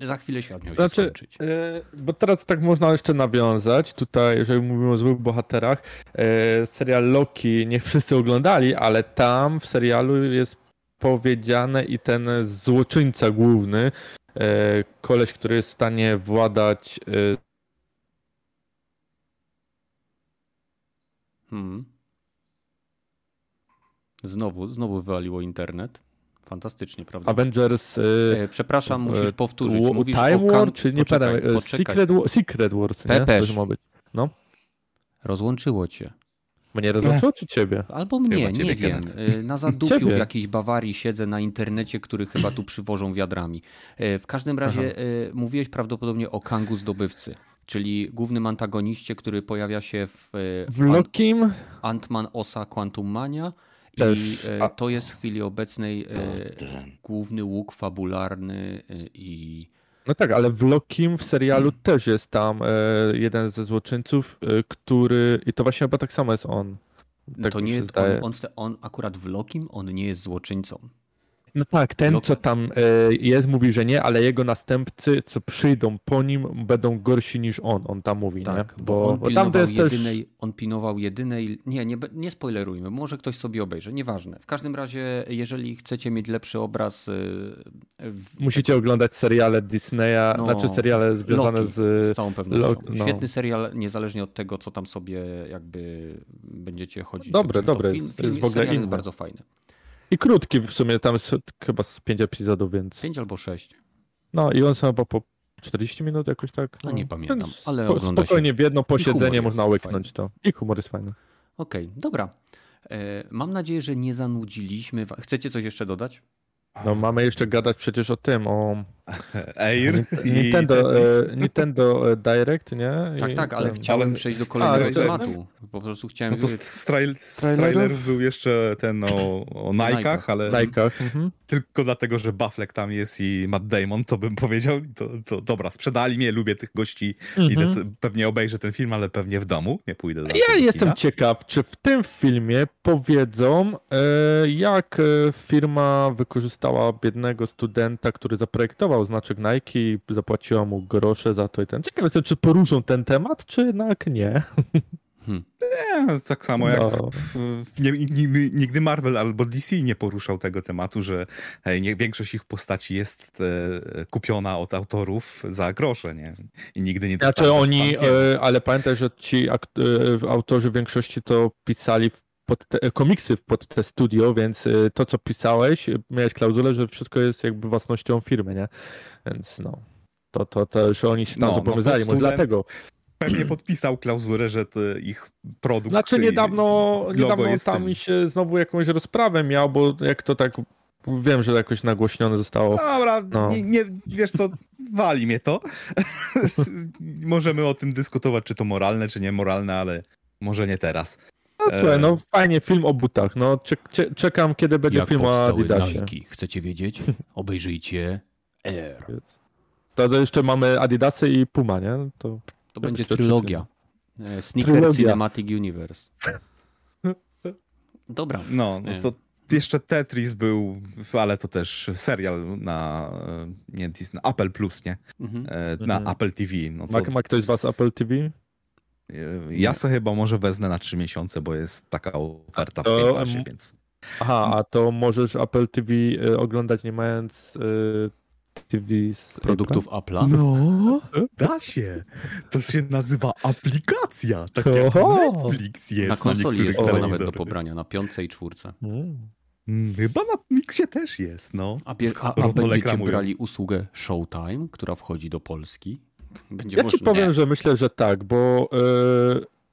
za chwilę świat miał się Znaczy, skończyć. e, bo teraz tak można jeszcze nawiązać, tutaj jeżeli mówimy o złych bohaterach, e, serial Loki nie wszyscy oglądali, ale tam w serialu jest powiedziane i ten złoczyńca główny, e, koleś, który jest w stanie władać Hmm. Znowu, znowu wywaliło internet. Fantastycznie, prawda? Avengers e, E, Przepraszam, musisz e, powtórzyć. War- Mówisz Time o War, kan- czy nie poczekaj, pamiętam, poczekaj. Secret, War, Secret Wars, nie? Pepeż. To ma być. No, Rozłączyło cię. mnie rozłączyło czy ciebie? Albo mnie, Chyba nie wiem. Kenneth. Na zadupiu w Ciebie. jakiejś Bawarii siedzę na internecie, który chyba tu przywożą wiadrami. W każdym razie y, mówiłeś prawdopodobnie o Kangu Zdobywcy, czyli głównym antagoniście, który pojawia się w W Ant- Ant-Man Osa Quantum Mania. Też, I a- to jest w chwili obecnej y, główny łuk fabularny y, i No tak, ale w Lokim w serialu też jest tam e, jeden ze złoczyńców, e, który. I to właśnie chyba tak samo jest on. Tak to nie jest, on, on, on akurat w Lokim on nie jest złoczyńcą. No tak, ten Lok- co tam e, jest mówi, że nie, ale jego następcy, co przyjdą po nim, będą gorsi niż on, on tam mówi, Tak, nie? bo, on bo tam to jest też... jedynej, on pilnował jedynej, nie, nie, nie spoilerujmy, może ktoś sobie obejrzy, nieważne. W każdym razie, jeżeli chcecie mieć lepszy obraz, y, Musicie oglądać seriale Disneya, No, znaczy seriale związane Loki, z... z całą pewnością. Lo- no. Świetny serial, niezależnie od tego, co tam sobie jakby będziecie chodzić. Dobre, to, to dobre, film, jest- film, jest w ogóle serial jest inny. bardzo fajny. I krótki w sumie, tam jest chyba z pięć epizodów, więc... Pięć albo sześć. No i on są chyba po 40 minut jakoś tak. No No, nie pamiętam, ale spo- ogląda się. Spokojnie w jedno posiedzenie można łyknąć to. I humor jest fajny. Okej, dobra. E, mam nadzieję, że nie zanudziliśmy. Chcecie coś jeszcze dodać? No mamy jeszcze gadać przecież o tym, o Air i Nintendo, e, Nintendo e, Direct, nie? Tak, I tak, ale chciałem Ale przejść do kolejnego tematu. Po prostu chciałem. No to z, trail, z Trailerów? trailerów był jeszcze ten o, o Nike'ach, ale. Mhm. tylko dlatego, że Buffleck tam jest i Matt Damon, to bym powiedział, to, to dobra, sprzedali mnie, lubię tych gości, Mhm. s- pewnie obejrzę ten film, ale pewnie w domu, nie pójdę do Ja do jestem kina. ciekaw, czy w tym filmie powiedzą, e, jak firma wykorzystała biednego studenta, który zaprojektował znaczek Nike i zapłaciła mu grosze za to i ten. Ciekaw jestem, czy poruszą ten temat, czy jednak nie. Hmm. Nie, tak samo jak No. w, nie, nigdy, nigdy Marvel albo DC nie poruszał tego tematu, że hej, nie, większość ich postaci jest e, kupiona od autorów za grosze, nie? I nigdy nie Znaczy oni, e, ale pamiętaj, że ci akt- e, autorzy w większości to pisali w pod te, komiksy pod te studio, więc e, to, co pisałeś, miałeś klauzulę, że wszystko jest jakby własnością firmy, nie? Więc no, to, to, to już oni się tam No, no zobowiązali, może student- dlatego. Pewnie podpisał klauzurę, że ich produkt... Znaczy niedawno, niedawno jest tam tym. się znowu jakąś rozprawę miał, bo jak to tak, wiem, że jakoś nagłośnione zostało. Dobra, No. nie, nie, wiesz co, wali mnie to. Możemy o tym dyskutować, czy to moralne, czy niemoralne, ale może nie teraz. No słuchaj, no fajnie, film o butach, no czek, cze- czekam, kiedy będzie Jak film o Adidasie. Nike? Chcecie wiedzieć? Obejrzyjcie Air. To, to jeszcze mamy Adidasy i Puma, nie? To... To będzie trylogia. E, Sneaker Trylogia. Cinematic Universe. Dobra. No, no Nie. to jeszcze Tetris był, ale to też serial na, e, nie, na Apple Plus, nie? Mhm. E, Na Mhm. Apple TV. No to Ma, ma ktoś z was Apple TV? E, Ja sobie chyba może wezmę na trzy miesiące, bo jest taka oferta w Game Passie, więc... Aha, a to możesz Apple TV y, oglądać nie mając y, TV z Produktów Apple'a. No, da się. To się nazywa aplikacja. Tak jak Oho. Netflix jest Na na, konsoli niektórych jest to nawet do pobrania, na piątce i czwórce. Mm. Mm, Chyba na Mixie też jest, no. A, bie- a, a będziecie brali usługę Showtime, która wchodzi do Polski? Będzie Ja ci można... powiem, że myślę, że tak, bo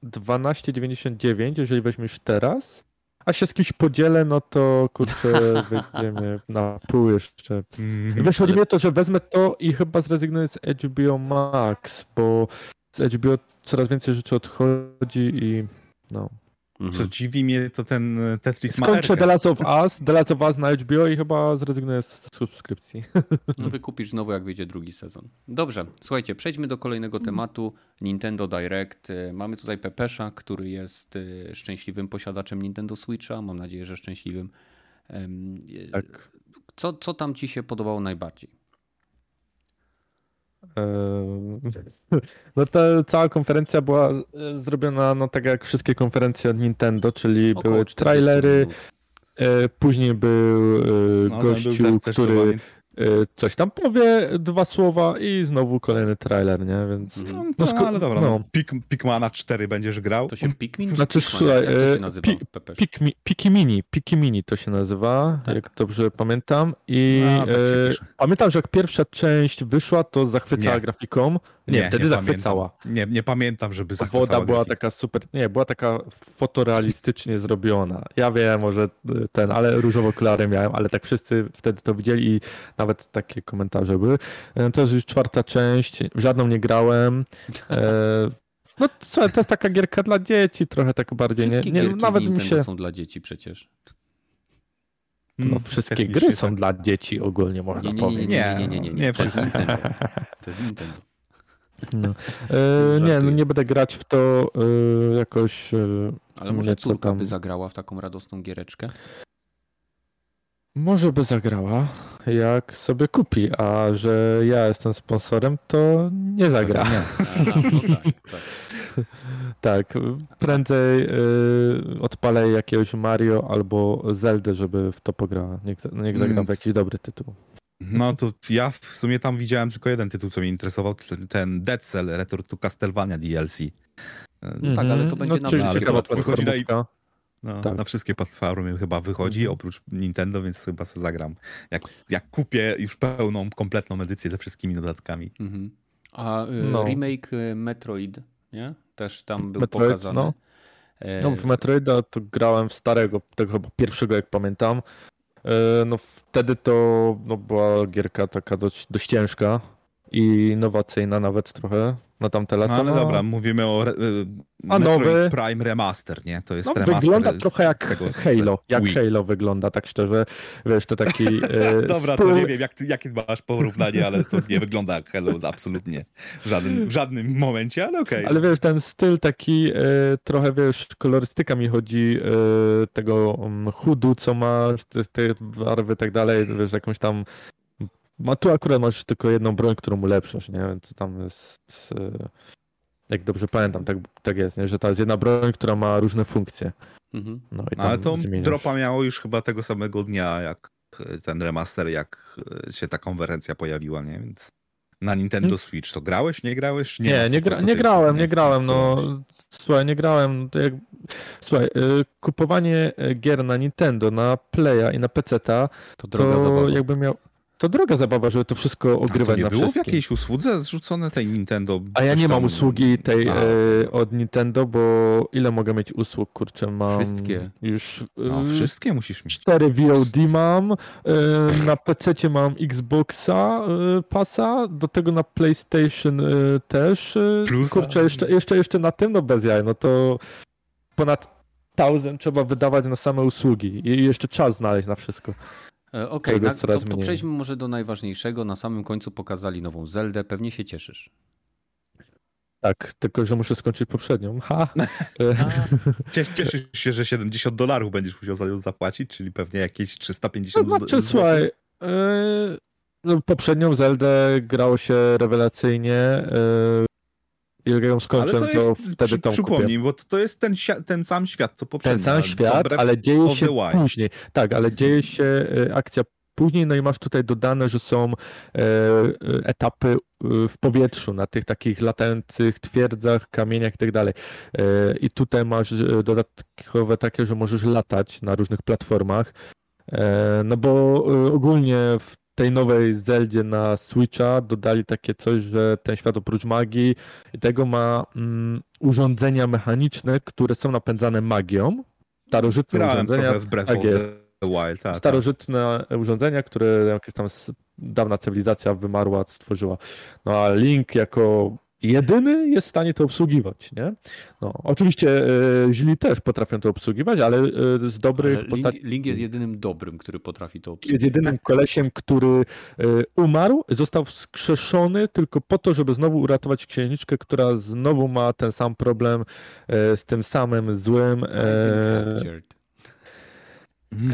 y, 12,99 jeżeli weźmiesz teraz, a się z kimś podzielę, no to kurczę, wyjdziemy na pół jeszcze. Mhm. Wiesz, chodzi mi o to, że wezmę to i chyba zrezygnuję z HBO Max, bo z HBO coraz więcej rzeczy odchodzi i no. Co Mhm. dziwi mnie, to ten e, Tetris ma Skończę. The Last of Us, The Last of Us na HBO i chyba zrezygnuję z subskrypcji. No wykupisz znowu, jak wyjdzie drugi sezon. Dobrze, słuchajcie, przejdźmy do kolejnego tematu. Nintendo Direct. E, Mamy tutaj Pepesza, który jest e, szczęśliwym posiadaczem Nintendo Switcha. Mam nadzieję, że szczęśliwym. Tak. Co, co tam ci się podobało najbardziej? No ta cała konferencja była e, zrobiona no tak jak wszystkie konferencje od Nintendo, czyli Około były 40 trailery, minut. e, później był e, No, był gościu, który zaakceptowany. e, coś tam powie, dwa słowa i znowu kolejny trailer, nie? Więc Mhm. No, No, no, ale dobra, no. no. Pik, Pikmana 4 będziesz grał? To się Pikmin? czy Znaczy, Pikmin? słuchaj, jak to e, się nazywa? Pi- Pepesz? Pikmi, Piki Mini, Piki Mini to się nazywa, Tak. jak dobrze pamiętam. I A, tak e, pisze. pamiętam, że jak pierwsza część wyszła, to zachwycała Nie. grafiką. Nie, wtedy zachwycała. Pamiętam. Nie, nie pamiętam, żeby zachwycała Woda była grafika. taka super, nie, była taka fotorealistycznie zrobiona. Ja wiem, może y, ten, ale różowe okulary miałem, ale tak wszyscy wtedy to widzieli i nawet takie komentarze były. E, To jest już czwarta część, w żadną nie grałem. E, No co, to jest taka gierka dla dzieci, trochę tak bardziej, nie, Wszystkie nie gierki nawet z mi się, są dla dzieci przecież. no Mm, wszystkie gry są tak. dla dzieci ogólnie można Nie, nie, nie, nie, powiedzieć. nie, nie, nie, nie, nie. Nie, To jest. Nintendo. To jest Nintendo. No. E, nie, no nie będę grać w to e, jakoś, e, Ale może Nie, córka tam? by zagrała w taką radosną giereczkę? Może by zagrała, jak sobie kupi, a że ja jestem sponsorem, to nie zagra. Nie. Aha, no tak, tak. Tak, prędzej y, odpalę jakiegoś Mario albo Zeldę, żeby w to pograła. Niech, niech zagra Mm. w jakiś dobry tytuł. No to ja w sumie tam widziałem tylko jeden tytuł, co mnie interesował, ten- Dead Cell Return to Castlevania DLC. Tak, ale to będzie na czyli ciekawa. Wychodzi na-. No, Tak. Na wszystkie platformy chyba wychodzi, Mhm. oprócz Nintendo, więc chyba sobie zagram. Jak, jak kupię już pełną, kompletną edycję ze wszystkimi dodatkami. Mhm. A y, No. remake y, Metroid, nie? Też tam był Metroid, pokazany. no. E, No, w Metroida to grałem w starego, tego chyba pierwszego jak pamiętam. E, No wtedy to no, była gierka taka dość, dość ciężka i innowacyjna nawet trochę na tamte lata. No ale dobra, mówimy o re, A nowy? Prime Remaster, nie? To jest No, remaster wygląda trochę jak Halo. Jak Wii. Halo wygląda, tak szczerze. Wiesz, to taki. e, Dobra, to styl- nie wiem, jak ty, jakie masz porównanie, ale to nie wygląda jak Hello absolutnie. W żadnym, w żadnym momencie, ale okej. Ale wiesz, ten styl taki e, trochę, wiesz, kolorystyka mi chodzi e, tego um, chudu, co masz, te, te barwy i tak dalej, wiesz, jakąś tam ma tu akurat masz tylko jedną broń, którą ulepszasz, nie? Więc tam jest e, jak dobrze pamiętam, tak, tak jest, nie? Że to jest jedna broń, która ma różne funkcje. mhm. No, i No, ale to zmieniasz. dropa miało już chyba tego samego dnia, jak e, ten remaster, jak e, się ta konferencja pojawiła, nie? Więc na Nintendo Switch to grałeś, nie grałeś? Nie, nie, po gra, nie grałem, nie grałem, no słuchaj, nie grałem, to jak... Słuchaj, kupowanie gier na Nintendo, na Playa i na PC-ta, To droga to zabawa. jakby miał... To droga zabawa, żeby to wszystko A to ogrywać nie na było w jakiejś usłudze zrzucone tej Nintendo? A ja nie mam tam- usługi tej e, od Nintendo, bo ile mogę mieć usług, kurczę, mam Wszystkie. już No, e, wszystkie musisz mieć. cztery VOD mam, e, na PC mam Xboxa e, pasa, do tego na PlayStation e, też. Plusa. Kurczę, jeszcze, jeszcze, jeszcze na tym, no bez jaj, no to ponad 1000 trzeba wydawać na same usługi i jeszcze czas znaleźć na wszystko. E, Okej, coraz to, to mniej. przejdźmy może do najważniejszego. Na samym końcu pokazali nową Zeldę. Pewnie się cieszysz. Tak, tylko że muszę skończyć poprzednią. Ha! E, Cies- Cieszysz się, że 70 dolarów będziesz musiał za nią zapłacić, czyli pewnie jakieś To 350 znaczy, zł- słuchaj, e, no, poprzednią Zeldę grało się rewelacyjnie. Jak ją Ale skończę, to to, jest, wtedy przy, tą kupię. przypomnij, bo to, to jest ten, ten sam świat, co poprzednio. Ten sam świat, Breath ale dzieje się później. Tak, ale dzieje się e, akcja później, no i masz tutaj dodane, że są e, e, etapy e, w powietrzu, na tych takich latających twierdzach, kamieniach i tak dalej. I tutaj masz dodatkowe takie, że możesz latać na różnych platformach. E, No bo ogólnie w tej nowej Zeldzie na Switcha dodali takie coś, że ten świat oprócz magii i tego ma mm, urządzenia mechaniczne, które są napędzane magią. Starożytne Grałem urządzenia. w Breath tak Wild. Tak, tak. Starożytne urządzenia, które jakaś tam dawna cywilizacja wymarła, stworzyła. No a Link jako jedyny jest w stanie to obsługiwać, nie? No, oczywiście e, źli też potrafią to obsługiwać, ale e, z dobrych Ale postaci Link, Link jest jedynym dobrym, który potrafi to jest obsługiwać. jedynym kolesiem, który e, umarł, został wskrzeszony tylko po to, żeby znowu uratować księżniczkę, która znowu ma ten sam problem e, z tym samym złym, e.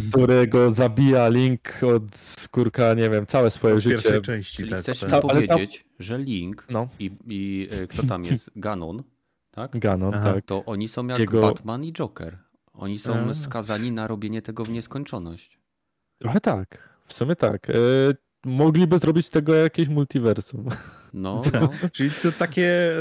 którego zabija Link od skórka, nie wiem, całe swoje W pierwszej życie. części, Czyli tak. chcesz tak. tam- powiedzieć, że Link No, i, i e, kto tam jest? Ganon, tak? Ganon, Aha. tak. To oni są jak Jego- Batman i Joker. Oni są A. skazani na robienie tego w nieskończoność. Trochę tak, w sumie tak. E, mogliby zrobić z tego jakieś multiversum. No, no. Czyli to takie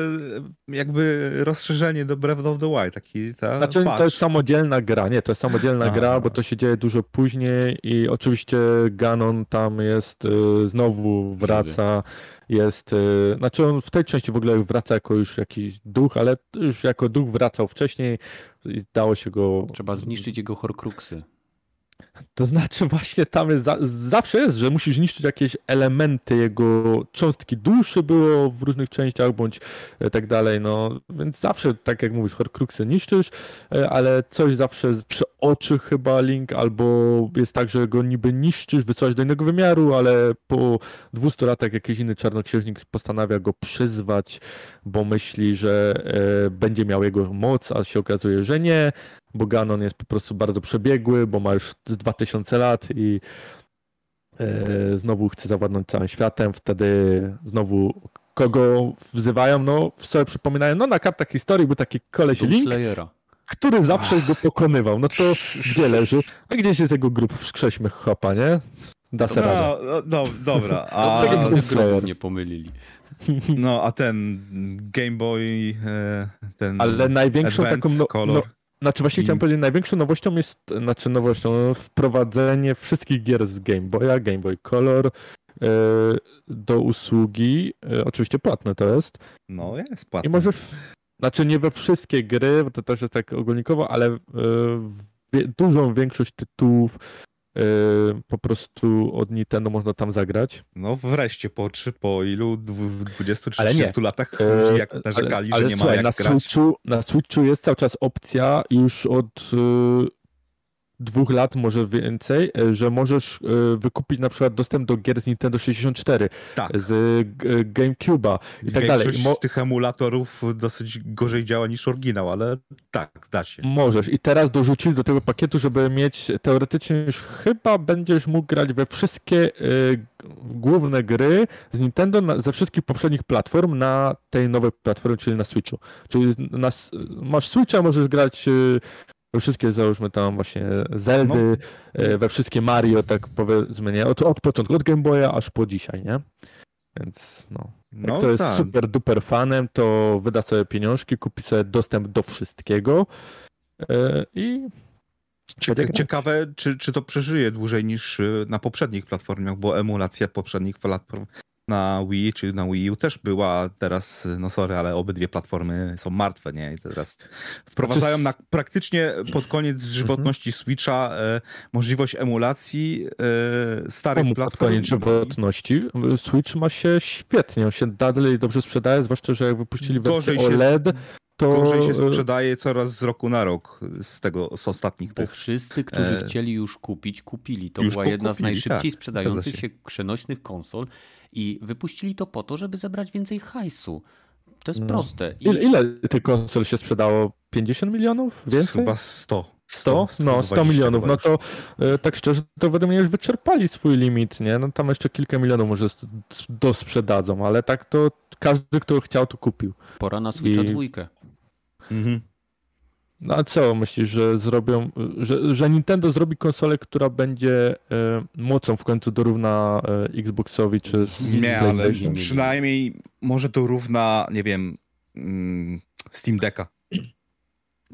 e, jakby rozszerzenie do Breath of the Wild, taki ta Znaczy, to patch. jest samodzielna gra, nie, to jest samodzielna A. gra, bo to się dzieje dużo później i oczywiście Ganon tam jest, y, znowu wraca, jest, y, znaczy on w tej części w ogóle wraca jako już jakiś duch, ale już jako duch wracał wcześniej i dało się go... Trzeba zniszczyć jego horcruxy. To znaczy właśnie tam za, zawsze jest, że musisz niszczyć jakieś elementy jego cząstki duszy było w różnych częściach, bądź e, tak dalej, no więc zawsze, tak jak mówisz, Horcruxy niszczysz, e, ale coś zawsze przy oczy chyba Link, albo jest tak, że go niby niszczysz, wysyłasz do innego wymiaru, ale po 200 latach jakiś inny czarnoksiężnik postanawia go przyzwać, bo myśli, że e, będzie miał jego moc, a się okazuje, że nie. Bo Ganon jest po prostu bardzo przebiegły, bo ma już 2000 lat i e, znowu chce zawładnąć całym światem, wtedy znowu kogo wzywają, no sobie przypominają, no na kartach historii był taki koleś Doom Link, Slayera. który zawsze go pokonywał. No to gdzie leży? A gdzieś jest jego grup, wskrześmy chopa, nie? Da se radę. No, no, no dobra, a, grupów nie pomylili. no, a ten Game Boy, e, ten Ale największą Advance taką. No, Color. Znaczy, właśnie I- chciałem powiedzieć, największą nowością jest, znaczy nowością, no, wprowadzenie wszystkich gier z Game Boya, Game Boy Color e, do usługi. E, oczywiście płatne to jest. No, jest I płatny. możesz. Znaczy, nie we wszystkie gry, bo to też jest tak ogólnikowo, ale wie- dużą większość tytułów po prostu od Nintendo można tam zagrać. No wreszcie, po, czy, po ilu? dwu- 20 czy Ale nie. 30 latach E, ludzie jak narzekali, ale, że nie ma słuchaj, jak na grać. Switchu, na Switchu jest cały czas opcja już od y, dwóch lat, może więcej, y, że możesz y, wykupić na przykład dostęp do gier z Nintendo 64, Tak. z y, GameCube'a i tak dalej. Mo- tych emulatorów dosyć gorzej działa niż oryginał, ale tak, da się. Możesz. I teraz dorzucili do tego pakietu, żeby mieć teoretycznie już chyba będziesz mógł grać we wszystkie y, główne gry z Nintendo na, ze wszystkich poprzednich platform na tej nowej platformie, czyli na Switchu. Czyli na, masz Switcha, możesz grać y, we wszystkie, załóżmy tam właśnie Zeldy, y, we wszystkie Mario, tak powiedzmy, nie? Od, od początku, od Game Boya aż po dzisiaj, nie? Więc no. Jak No to jest tak. super duper fanem, to wyda sobie pieniążki, kupi sobie dostęp do wszystkiego e, i Cie- będzie grać. Ciekawe, czy, czy to przeżyje dłużej niż y, na poprzednich platformach, bo emulacja poprzednich platform na Wii czy na Wii U też była teraz, no sorry, ale obydwie platformy są martwe, nie? I teraz wprowadzają na praktycznie pod koniec żywotności Switcha e, możliwość emulacji e, starych Komu pod platform. koniec żywotności. Switch ma się świetnie, on się dalej dobrze sprzedaje, zwłaszcza, że jak wypuścili wersję się- OLED, to Gorzej się e, sprzedaje coraz z roku na rok z tego, z ostatnich Bo tych. wszyscy, którzy E, chcieli już kupić, kupili. To już była jedna z kupili, najszybciej tak, sprzedających zgadza się przenośnych konsol i wypuścili to po to, żeby zebrać więcej hajsu. To jest No. proste. I ile, ile tych konsol się sprzedało? 50 milionów? Więcej? Chyba 100. 100? No, 100 120 milionów. No to e, tak szczerze, to według mnie już wyczerpali swój limit, nie? No tam jeszcze kilka milionów może dosprzedadzą, ale tak to każdy, kto chciał, to kupił. pora na Switcha I- dwójkę. Mhm. No a co myślisz, że zrobią, że, że Nintendo zrobi konsolę, która będzie e, mocą w końcu dorówna e, Xboxowi czy Nie, ale przynajmniej może to równa, nie wiem, mm, Steam Decka.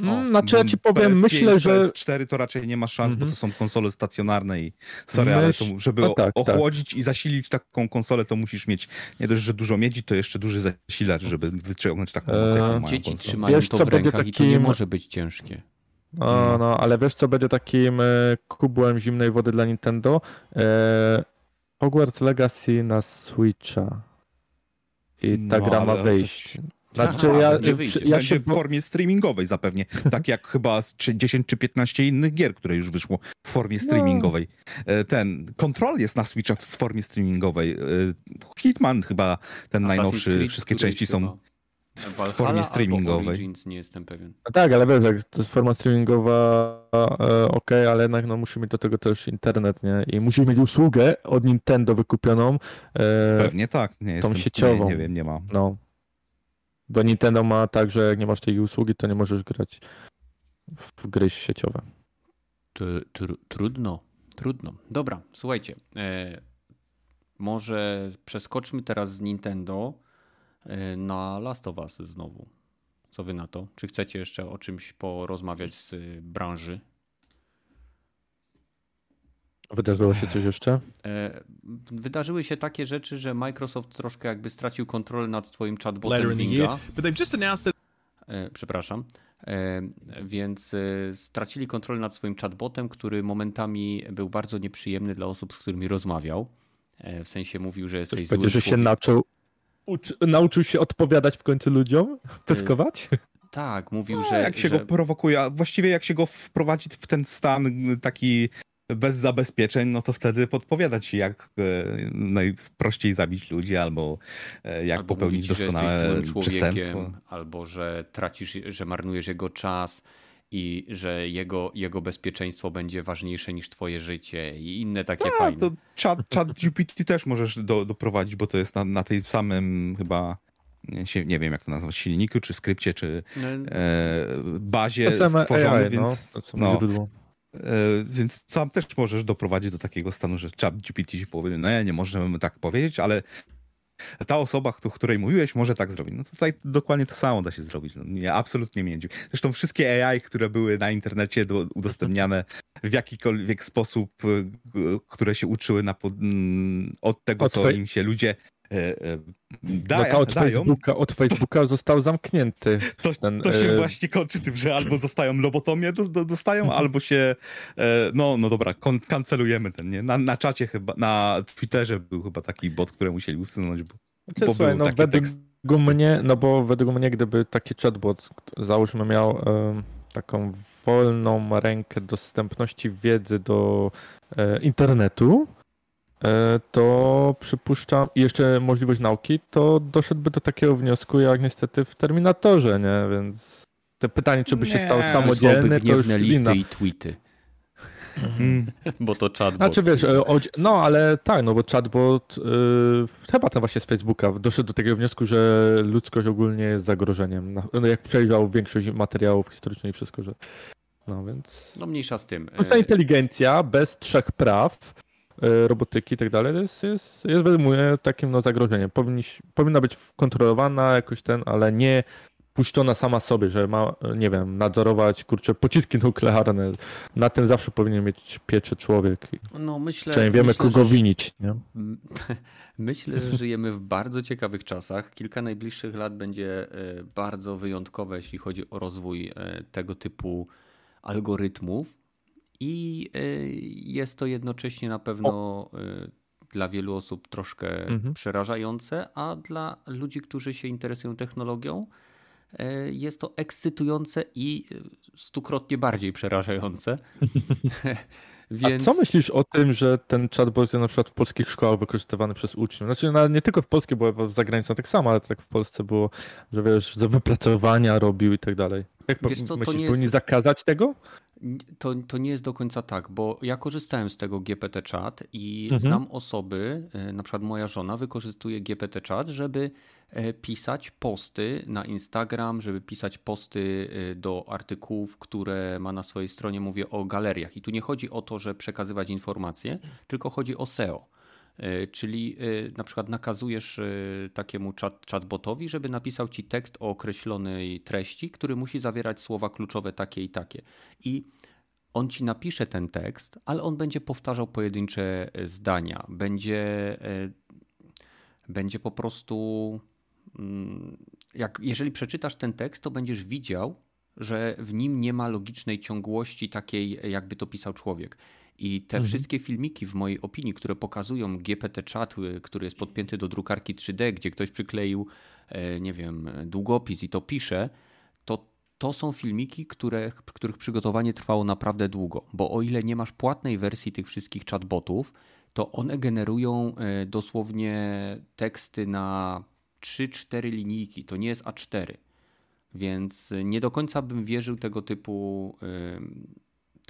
Mm, Znaczy ja ci powiem, PS5, myślę, że PS4 to raczej nie ma szans, Mhm. bo to są konsole stacjonarne i sorry, ale to, żeby no tak, o- tak. ochłodzić i zasilić taką konsolę, to musisz mieć nie dość, że dużo miedzi, to jeszcze duży zasilacz, żeby wyciągnąć taką jaką Eee, mają Dzieci konsole. trzymają Wiesz, to co w będzie rękach i to nie takim- może być ciężkie. No, no, ale wiesz co będzie takim e, kubłem zimnej wody dla Nintendo? E, Hogwarts Legacy na Switcha. I ta No, gra ma wyjść. coś- Znaczy Aha, ja, będzie wyjdzie. ja Będzie się w formie streamingowej zapewnie. Tak jak chyba z czy 10 czy 15 innych gier, które już wyszło w formie No. streamingowej. E, Ten Control jest na Switcha w formie streamingowej. E, Hitman chyba ten Assassin's najnowszy, Creed, wszystkie części chyba. są w Valhalla formie streamingowej. Origins, nie jestem pewien. No tak, ale wiesz, jak to jest forma streamingowa, e, okej, ale jednak no, musi mieć do tego też internet, nie? I musi mieć usługę od Nintendo wykupioną. E, Pewnie tak. Nie jestem, sieciową. Nie, nie wiem, nie ma. no. Bo Nintendo ma tak, że jak nie masz tej usługi, to nie możesz grać w gry sieciowe. Tr- tr- trudno, trudno. Dobra, słuchajcie. E, może przeskoczmy teraz z Nintendo e, na Last of Us znowu. Co wy na to? Czy chcecie jeszcze o czymś porozmawiać z branży? Wydarzyło się coś jeszcze? E, wydarzyły się takie rzeczy, że Microsoft troszkę jakby stracił kontrolę nad twoim chatbotem Binga. E, przepraszam. E, więc stracili kontrolę nad swoim chatbotem, który momentami był bardzo nieprzyjemny dla osób, z którymi rozmawiał. W sensie mówił, że jesteś Będzie, że się nauczył, uczy, nauczył się odpowiadać w końcu ludziom? Pyskować? Tak, mówił, No, że, jak się że go prowokuje, a właściwie jak się go wprowadzi w ten stan taki bez zabezpieczeń, no to wtedy podpowiada ci, jak e, najprościej zabić ludzi, albo e, jak albo popełnić mówi ci, że jesteś doskonałe przestępstwo. albo że tracisz, że marnujesz jego czas i że jego, jego bezpieczeństwo będzie ważniejsze niż twoje życie i inne takie A, fajne. to chat, chat GPT też możesz do, doprowadzić, bo to jest na, na tej samym chyba, nie, się- nie wiem jak to nazwać, silniku, czy skrypcie, czy No, e, bazie SMAI, stworzony, no, więc, no, źródło. e, więc tam też możesz doprowadzić do takiego stanu, że chat GPT ci powie, no nie, nie możemy tak powiedzieć, ale ta osoba, o której mówiłeś, może tak zrobić. No tutaj dokładnie to samo da się zrobić. No, nie, absolutnie mnie nie dziwi. Zresztą wszystkie AI, które były na internecie do, udostępniane w jakikolwiek sposób, y, które się uczyły na mm, od tego, Od co im się ludzie e, e, No to od dają, Facebooka, od Facebooka został zamknięty. to, ten, to się e, właśnie kończy tym, że albo zostają lobotomię, do, do, dostają, albo się, e, no, no dobra, kon, kancelujemy ten, nie? Na, na czacie chyba, na Twitterze był chyba taki bot, który musieli usunąć, bo Znaczy, bo słuchaj, no taki według tekst. mnie, no bo według mnie, gdyby taki chatbot, załóżmy, miał taką wolną rękę dostępności wiedzy do e, internetu, to przypuszczam, i jeszcze możliwość nauki, to doszedłby do takiego wniosku, jak niestety w Terminatorze, nie? Więc te pytanie, czy by się Nie, stał samodzielny, to już listy inna. i tweety, Mm. bo to chatbot. Znaczy wiesz, e, no ale tak, no bo chatbot, y, chyba ten właśnie z Facebooka, doszedł do takiego wniosku, że ludzkość ogólnie jest zagrożeniem. No, no, jak przejrzał większość materiałów historycznych i wszystko, że. No więc. No mniejsza z tym. Sztuczna E, inteligencja bez trzech praw, robotyki i tak dalej, jest, jest, jest według mnie takim no, zagrożeniem. Powinniś, powinna być kontrolowana jakoś ten, ale nie puszczona sama sobie, że ma, nie wiem, nadzorować, kurczę, pociski nuklearne. Na tym zawsze powinien mieć pieczę człowiek. No myślę, Przynajmniej wiemy, myślę, kogo że, winić. Nie? Myślę, że żyjemy w bardzo ciekawych czasach. Kilka najbliższych lat będzie e, bardzo wyjątkowe, jeśli chodzi o rozwój e, tego typu algorytmów. I e, jest to jednocześnie na pewno e, dla wielu osób troszkę Mhm. przerażające, a dla ludzi, którzy się interesują technologią, e, jest to ekscytujące i stukrotnie bardziej przerażające. Więc... A co myślisz o tym, że ten chatbot jest na przykład w polskich szkołach wykorzystywany przez uczniów? Znaczy no, nie tylko w polskiej, bo za granicą tak samo, ale tak w Polsce było, że wiesz, za wypracowania robił i tak dalej. Jak Wiesz co, myślisz, nie powinni jest- zakazać tego? To, to nie jest do końca tak, bo ja korzystałem z tego GPT Chat i Mhm. znam osoby, e, na przykład moja żona wykorzystuje GPT Chat, żeby e, pisać posty na Instagram, żeby pisać posty e, do artykułów, które ma na swojej stronie. Mówię o galeriach. I tu nie chodzi o to, że przekazywać informacje, tylko chodzi o SEO. E, Czyli e, na przykład nakazujesz e, takiemu chat, chatbotowi, żeby napisał ci tekst o określonej treści, który musi zawierać słowa kluczowe takie i takie. I on ci napisze ten tekst, ale on będzie powtarzał pojedyncze zdania. Będzie, będzie po prostu. mm, Jak, jeżeli przeczytasz ten tekst, to będziesz widział, że w nim nie ma logicznej ciągłości takiej, jakby to pisał człowiek. I te Mhm. wszystkie filmiki, w mojej opinii, które pokazują GPT chat, y, który jest podpięty do drukarki 3D, gdzie ktoś przykleił, e, nie wiem, długopis i to pisze, to to są filmiki, które, których przygotowanie trwało naprawdę długo. Bo o ile nie masz płatnej wersji tych wszystkich chatbotów, to one generują e, dosłownie teksty na 3-4 linijki. To nie jest A4. Więc nie do końca bym wierzył tego typu,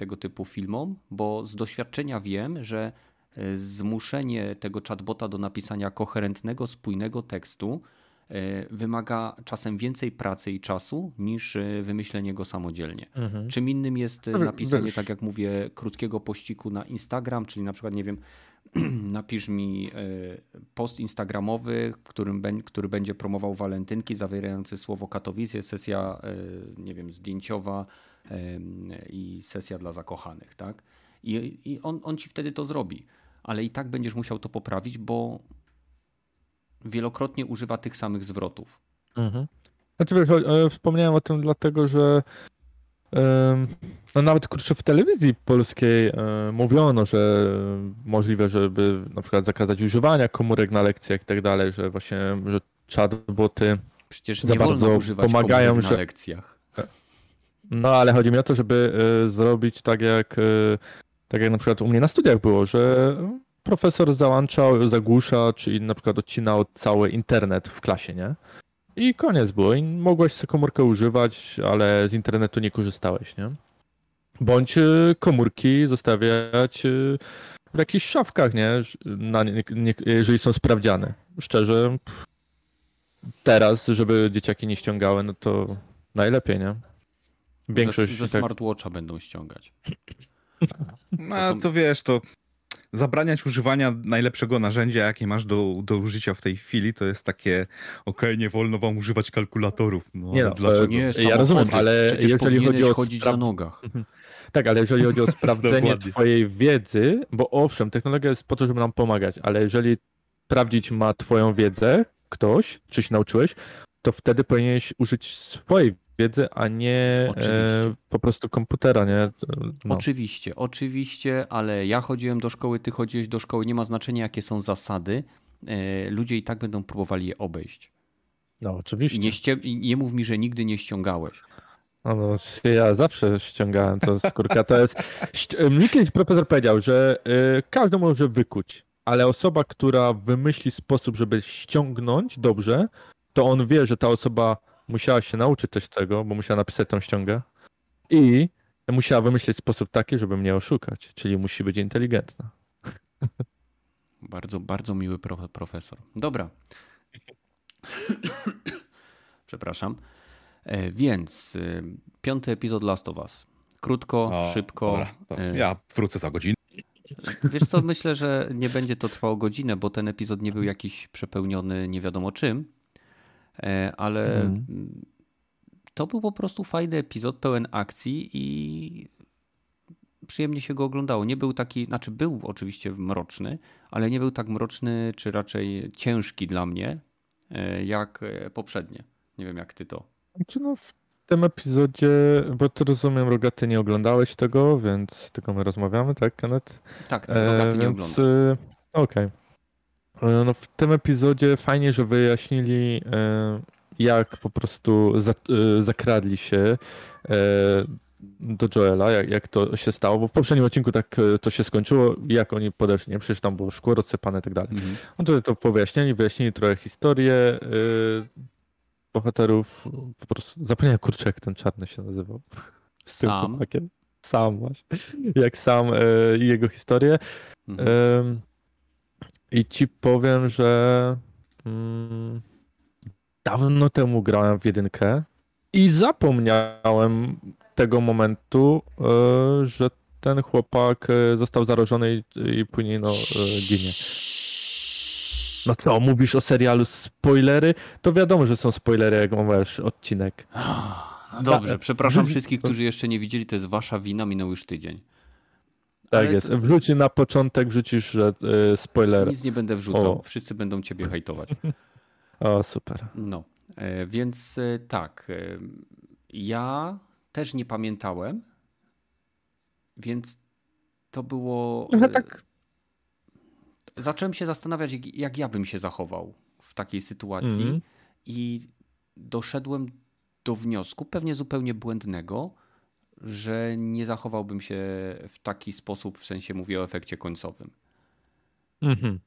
tego typu filmom, bo z doświadczenia wiem, że y, zmuszenie tego chatbota do napisania koherentnego, spójnego tekstu y, wymaga czasem więcej pracy i czasu niż y, wymyślenie go samodzielnie. Czym innym jest napisanie, wiesz. tak jak mówię, krótkiego pościgu na Instagram, czyli na przykład, nie wiem, napisz mi post instagramowy, którym który będzie promował walentynki, zawierający słowo Katowice, sesja, nie wiem, zdjęciowa i sesja dla zakochanych, tak? I, i on, on ci wtedy to zrobi, ale i tak będziesz musiał to poprawić, bo wielokrotnie używa tych samych zwrotów. Mhm. Znaczy wiesz, wspomniałem o tym dlatego, że no nawet kurczę w telewizji polskiej e, mówiono, że możliwe, żeby na przykład zakazać używania komórek na lekcjach i tak dalej, że właśnie, że chatboty, Przecież Za bardzo używać pomagają, komórek na że- lekcjach. No ale chodzi mi o to, żeby e, zrobić tak jak, e, tak jak na przykład u mnie na studiach było, że profesor załączał, zagłusza, czyli na przykład odcinał cały internet w klasie, nie? i koniec było. I mogłeś sobie komórkę używać, ale z internetu nie korzystałeś, nie? Bądź y, komórki zostawiać y, w jakichś szafkach, nie? Na, nie, nie, jeżeli są sprawdziane. Szczerze, teraz, żeby dzieciaki nie ściągały, no to najlepiej, nie? Większość ze, ze tak... smartwatcha będą ściągać. No to, są... to wiesz, to zabraniać używania najlepszego narzędzia, jakie masz do, do użycia w tej chwili, to jest takie, okej, okay, nie wolno wam używać kalkulatorów. No, nie, no, dlaczego? Nie, ja rozumiem, ale jeżeli chodzi o chodzić spra... na nogach. Tak, ale jeżeli chodzi o sprawdzenie twojej wiedzy, bo owszem, technologia jest po to, żeby nam pomagać, ale jeżeli sprawdzić ma twoją wiedzę ktoś, czy się nauczyłeś, to wtedy powinieneś użyć swojej wiedzy, a nie e, po prostu komputera, nie? No. Oczywiście, oczywiście, ale ja chodziłem do szkoły, ty chodziłeś do szkoły, nie ma znaczenia jakie są zasady, e, ludzie i tak będą próbowali je obejść. No, oczywiście. Nie, ście, nie mów mi, że nigdy nie ściągałeś. No, no, ja zawsze ściągałem to skórka. To jest. Mi kiedyś profesor powiedział, że y, każdy może wykuć, ale osoba, która wymyśli sposób, żeby ściągnąć dobrze, to on wie, że ta osoba musiała się nauczyć coś tego, bo musiała napisać tą ściągę i musiała wymyślić sposób taki, żeby mnie oszukać, czyli musi być inteligentna. Bardzo, bardzo miły profesor. Dobra. Przepraszam. E, więc e, piąty epizod Last of Us. Krótko, o, szybko. Dobra, e, ja wrócę za godzinę. Wiesz co, myślę, że nie będzie to trwało godzinę, bo ten epizod nie był jakiś przepełniony nie wiadomo czym, ale mm. to był po prostu fajny epizod, pełen akcji i przyjemnie się go oglądało. Nie był taki, znaczy był oczywiście mroczny, ale nie był tak mroczny, czy raczej ciężki dla mnie, jak poprzednie. Nie wiem, jak ty to czy no w tym epizodzie, bo to rozumiem, Rogaty nie oglądałeś tego, więc tylko my rozmawiamy, tak, Kenneth? Tak, tak Rogaty e, nie więc, e, Okej. Okay. E, no w tym epizodzie fajnie, że wyjaśnili, e, jak po prostu zakradli się do Joela, jak, jak to się stało, bo w poprzednim odcinku tak to się skończyło, jak oni podeszli, nie? Przecież tam było szkło rozsypane i tak dalej. Mhm. No to, to powyjaśnili, wyjaśnili trochę historię, bohaterów, po prostu zapomniałem kurczę jak ten czarny się nazywał. Z sam. Chłopakiem. Sam właśnie. Jak sam e, jego historię. Mhm. E, I ci powiem, że mm, dawno temu grałem w jedynkę i zapomniałem tego momentu, e, że ten chłopak e, został zarażony i, i później no, e, ginie. No co, mówisz o serialu spoilery? To wiadomo, że są spoilery, jak masz odcinek. No dobrze, przepraszam wszystkich, którzy jeszcze nie widzieli, to jest wasza wina, minął już tydzień. Tak Ale jest. To... Wrzuć na początek, wrzucisz że, y, spoiler. Nic nie będę wrzucał. O. Wszyscy będą ciebie hejtować. O, super. No, e, więc e, tak. Ja też nie pamiętałem, więc to było. Trochę tak zacząłem się zastanawiać, jak ja bym się zachował w takiej sytuacji mm. i doszedłem do wniosku, pewnie zupełnie błędnego, że nie zachowałbym się w taki sposób, w sensie mówię o efekcie końcowym. Mhm.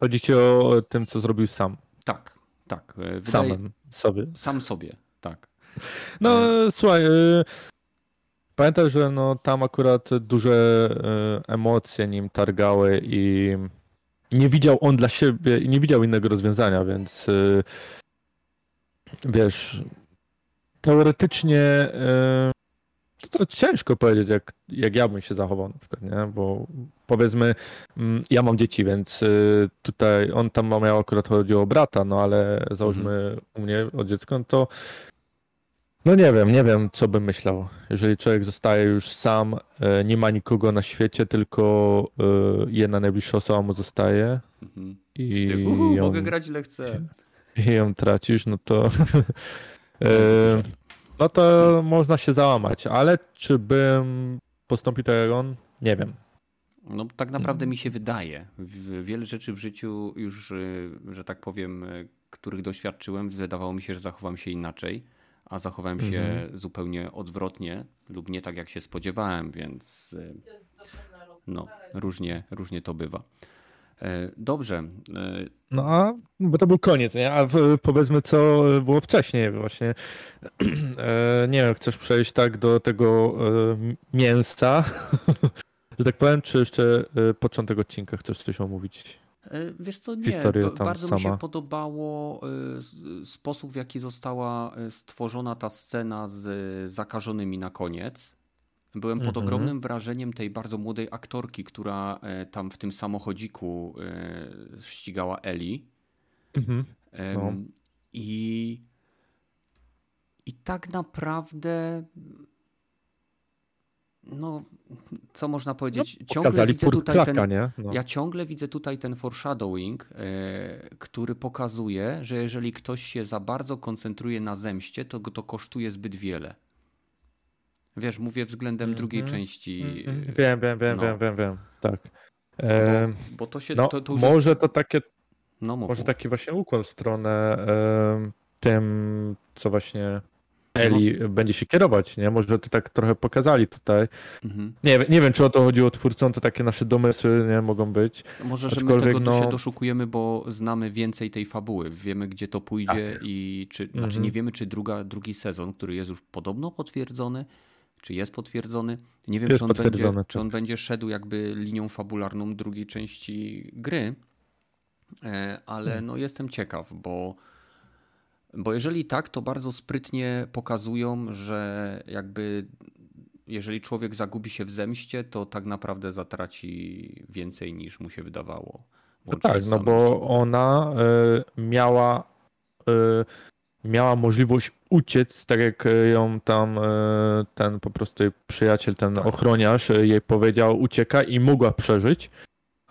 Chodzi ci o tym, co zrobił sam. Tak, tak. E, wydaje... Samym sobie. Sam sobie, tak. No e... słuchaj, e... pamiętaj, że no, tam akurat duże e, emocje nim targały i nie widział on dla siebie, nie widział innego rozwiązania, więc y, wiesz, teoretycznie y, to ciężko powiedzieć, jak, jak ja bym się zachował na przykład, nie? Bo powiedzmy, mm, ja mam dzieci, więc y, tutaj on tam miał akurat chodziło o brata, no ale załóżmy mhm. u mnie o dziecko, no to no nie wiem, nie wiem, co bym myślał. Jeżeli człowiek zostaje już sam, e, nie ma nikogo na świecie, tylko e, jedna najbliższa osoba mu zostaje. Mhm. I Uhu, ją, mogę grać ile chcę. I ją tracisz, no to. No to można się załamać, ale czy bym postąpił tak jak on? Nie wiem. No tak naprawdę mi się wydaje. Wiele rzeczy w życiu już, że tak powiem, których doświadczyłem, wydawało mi się, że zachowam się inaczej a zachowałem się mhm. zupełnie odwrotnie lub nie tak, jak się spodziewałem, więc y, no, różnie, różnie to bywa. E, dobrze. E, no a, bo to był koniec, nie? A powiedzmy, co było wcześniej właśnie. E, nie wiem, chcesz przejść tak do tego mięsa, że tak powiem, czy jeszcze początek odcinka chcesz coś omówić? Wiesz co, nie, bardzo sama. mi się podobało sposób, w jaki została stworzona ta scena z zakażonymi na koniec. Byłem pod mhm. ogromnym wrażeniem tej bardzo młodej aktorki, która e, tam w tym samochodziku e, ścigała Eli. Mhm. No. I, I tak naprawdę. No, co można powiedzieć? No, ciągle widzę tutaj ten, no. Ja ciągle widzę tutaj ten foreshadowing, e, który pokazuje, że jeżeli ktoś się za bardzo koncentruje na zemście, to to kosztuje zbyt wiele. Wiesz, mówię względem mm -hmm. drugiej części. Mm -hmm. Wiem, wiem, wiem, no. wiem, wiem, wiem, tak. E, bo, bo, to się. No, to, to może jest... to takie. No, może taki właśnie ukłon w stronę e, tym, co właśnie Eli no. będzie się kierować, nie? Może to tak trochę pokazali tutaj. Mhm. Nie, nie wiem, czy o to chodziło twórcom, to takie nasze domysły nie mogą być. Może, że my tego no... się doszukujemy, bo znamy więcej tej fabuły. Wiemy, gdzie to pójdzie tak. i czy, znaczy mhm. nie wiemy, czy druga, drugi sezon, który jest już podobno potwierdzony, czy jest potwierdzony. Nie wiem, czy on, będzie, tak. czy on będzie szedł jakby linią fabularną drugiej części gry, e, ale hmm. no jestem ciekaw, bo, bo jeżeli tak, to bardzo sprytnie pokazują, że jakby jeżeli człowiek zagubi się w zemście, to tak naprawdę zatraci więcej niż mu się wydawało. No tak, no bo ona y, miała y, miała możliwość uciec, tak jak ją tam e, ten po prostu przyjaciel, ten tak. ochroniarz e, jej powiedział, ucieka i mogła przeżyć,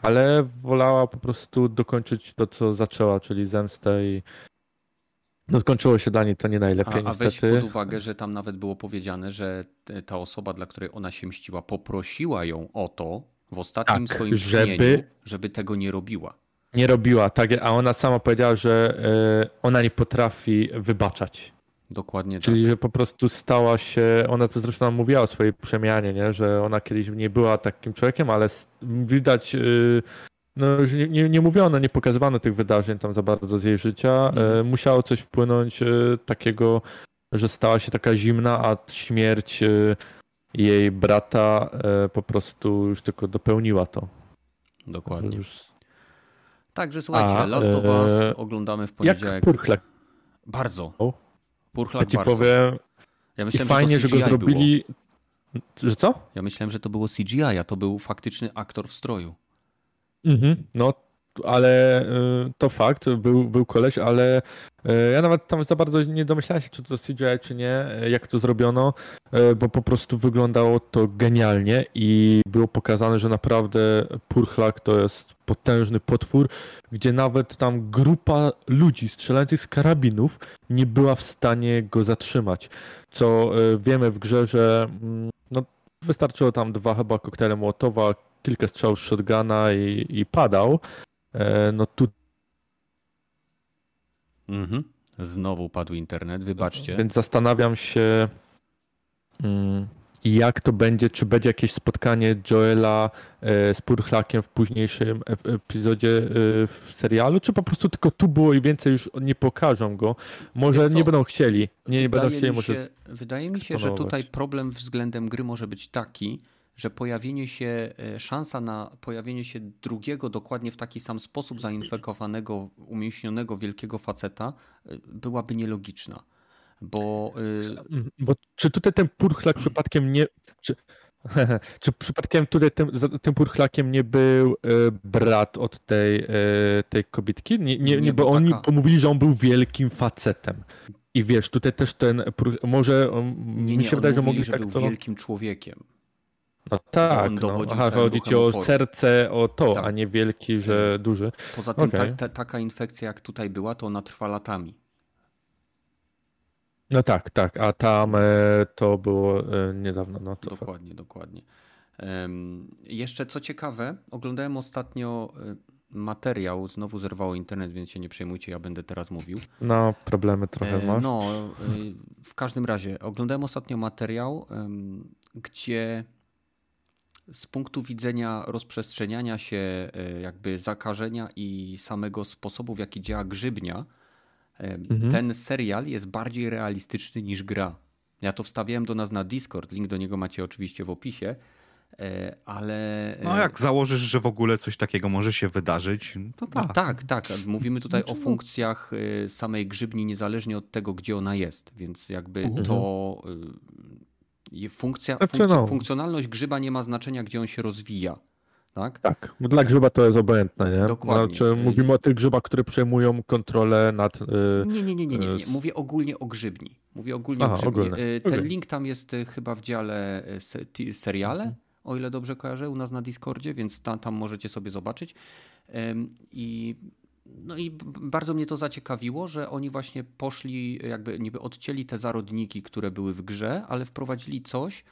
ale wolała po prostu dokończyć to, co zaczęła, czyli zemstę i no skończyło się dla niej to nie najlepiej a, niestety. A weź pod uwagę, że tam nawet było powiedziane, że ta osoba, dla której ona się mściła, poprosiła ją o to w ostatnim tak, swoim żeby... żeby tego nie robiła nie robiła, tak, a ona sama powiedziała, że e, ona nie potrafi wybaczać. Dokładnie Czyli, tak. że po prostu stała się, ona to zresztą mówiła o swojej przemianie, nie? że ona kiedyś nie była takim człowiekiem, ale widać, e, no już nie, nie, nie mówiono, nie pokazywano tych wydarzeń tam za bardzo z jej życia. Mhm. Musiało coś wpłynąć takiego, że stała się taka zimna, a śmierć jej brata po prostu już tylko dopełniła to. Dokładnie. Już Także słuchajcie, A, Last of Us e... oglądamy w poniedziałek. Jak Purchlak. Bardzo. Purchlak ja ci bardzo. powiem, ja myślałem, fajnie, że, że go zrobili. Było. Że co? Ja myślałem, że to było CGI, a to był faktyczny aktor w stroju. Mhm, no ale y, to fakt, był, był koleś, ale y, ja nawet tam za bardzo nie domyślałem się, czy to CGI, czy nie, jak to zrobiono, y, bo po prostu wyglądało to genialnie i było pokazane, że naprawdę Purchlak to jest potężny potwór, gdzie nawet tam grupa ludzi strzelających z karabinów nie była w stanie go zatrzymać. Co wiemy w grze, że mm, no, wystarczyło tam dwa chyba koktajle Mołotowa, kilka strzałów z shotguna i, i padał. E, no tu. Mhm. Znowu padł internet, wybaczcie. Więc zastanawiam się, mm, jak to będzie, czy będzie jakieś spotkanie Joela e, z Purchlakiem w późniejszym epizodzie e, w serialu, czy po prostu tylko tu było i więcej już nie pokażą go. Może nie będą chcieli. Nie, nie będą chcieli, może. Wydaje mi się, że tutaj problem względem gry może być taki, że pojawienie się, e, szansa na pojawienie się drugiego dokładnie w taki sam sposób zainfekowanego, umięśnionego wielkiego faceta e, byłaby nielogiczna. Bo, yy... bo czy tutaj ten purchlak przypadkiem nie. Czy, czy przypadkiem tutaj tym, tym purchlakiem nie był brat od tej, tej kobietki? Nie, nie, nie bo, bo oni pomówili, że on był wielkim facetem. I wiesz, tutaj też ten. Może. Nie, nie, mi się wydaje, że mogli że tak był to... wielkim człowiekiem. No tak, no. Aha, chodzi ci o serce, o to, tak. a nie wielki, że duży. Poza tym okay. ta, ta, taka infekcja jak tutaj była, to ona trwa latami. No tak, tak, a tam e, to było e, niedawno. No, to dokładnie, fakt. dokładnie. Jeszcze co ciekawe, oglądałem ostatnio e, materiał, znowu zerwało internet, więc się nie przejmujcie, ja będę teraz mówił. No, problemy trochę masz. No, w każdym razie, oglądałem ostatnio materiał, gdzie z punktu widzenia rozprzestrzeniania się jakby zakażenia i samego sposobu, w jaki działa grzybnia, mhm. ten serial jest bardziej realistyczny niż gra. Ja to wstawiałem do nas na Discord, link do niego macie oczywiście w opisie, e, ale... No jak założysz, że w ogóle coś takiego może się wydarzyć, to tak. No tak, tak. Mówimy tutaj o funkcjach samej grzybni niezależnie od tego, gdzie ona jest, więc jakby mhm. to Funkcja, znaczy, funkcja, no. Funkcjonalność grzyba nie ma znaczenia, gdzie on się rozwija. Tak? Tak, bo dla grzyba to jest obojętne, nie? Dokładnie. Znaczy, mówimy o tych grzybach, które przejmują kontrolę nad. Yy, nie, nie, nie, nie, nie, nie. Mówię ogólnie o grzybni. Mówię ogólnie Aha, o grzybni. Ogólnie. Ten okay. link tam jest chyba w dziale seriale, o ile dobrze kojarzę, u nas na Discordzie, więc tam, tam możecie sobie zobaczyć. I no i bardzo mnie to zaciekawiło, że oni właśnie poszli, jakby niby odcięli te zarodniki, które były w grze, ale wprowadzili coś,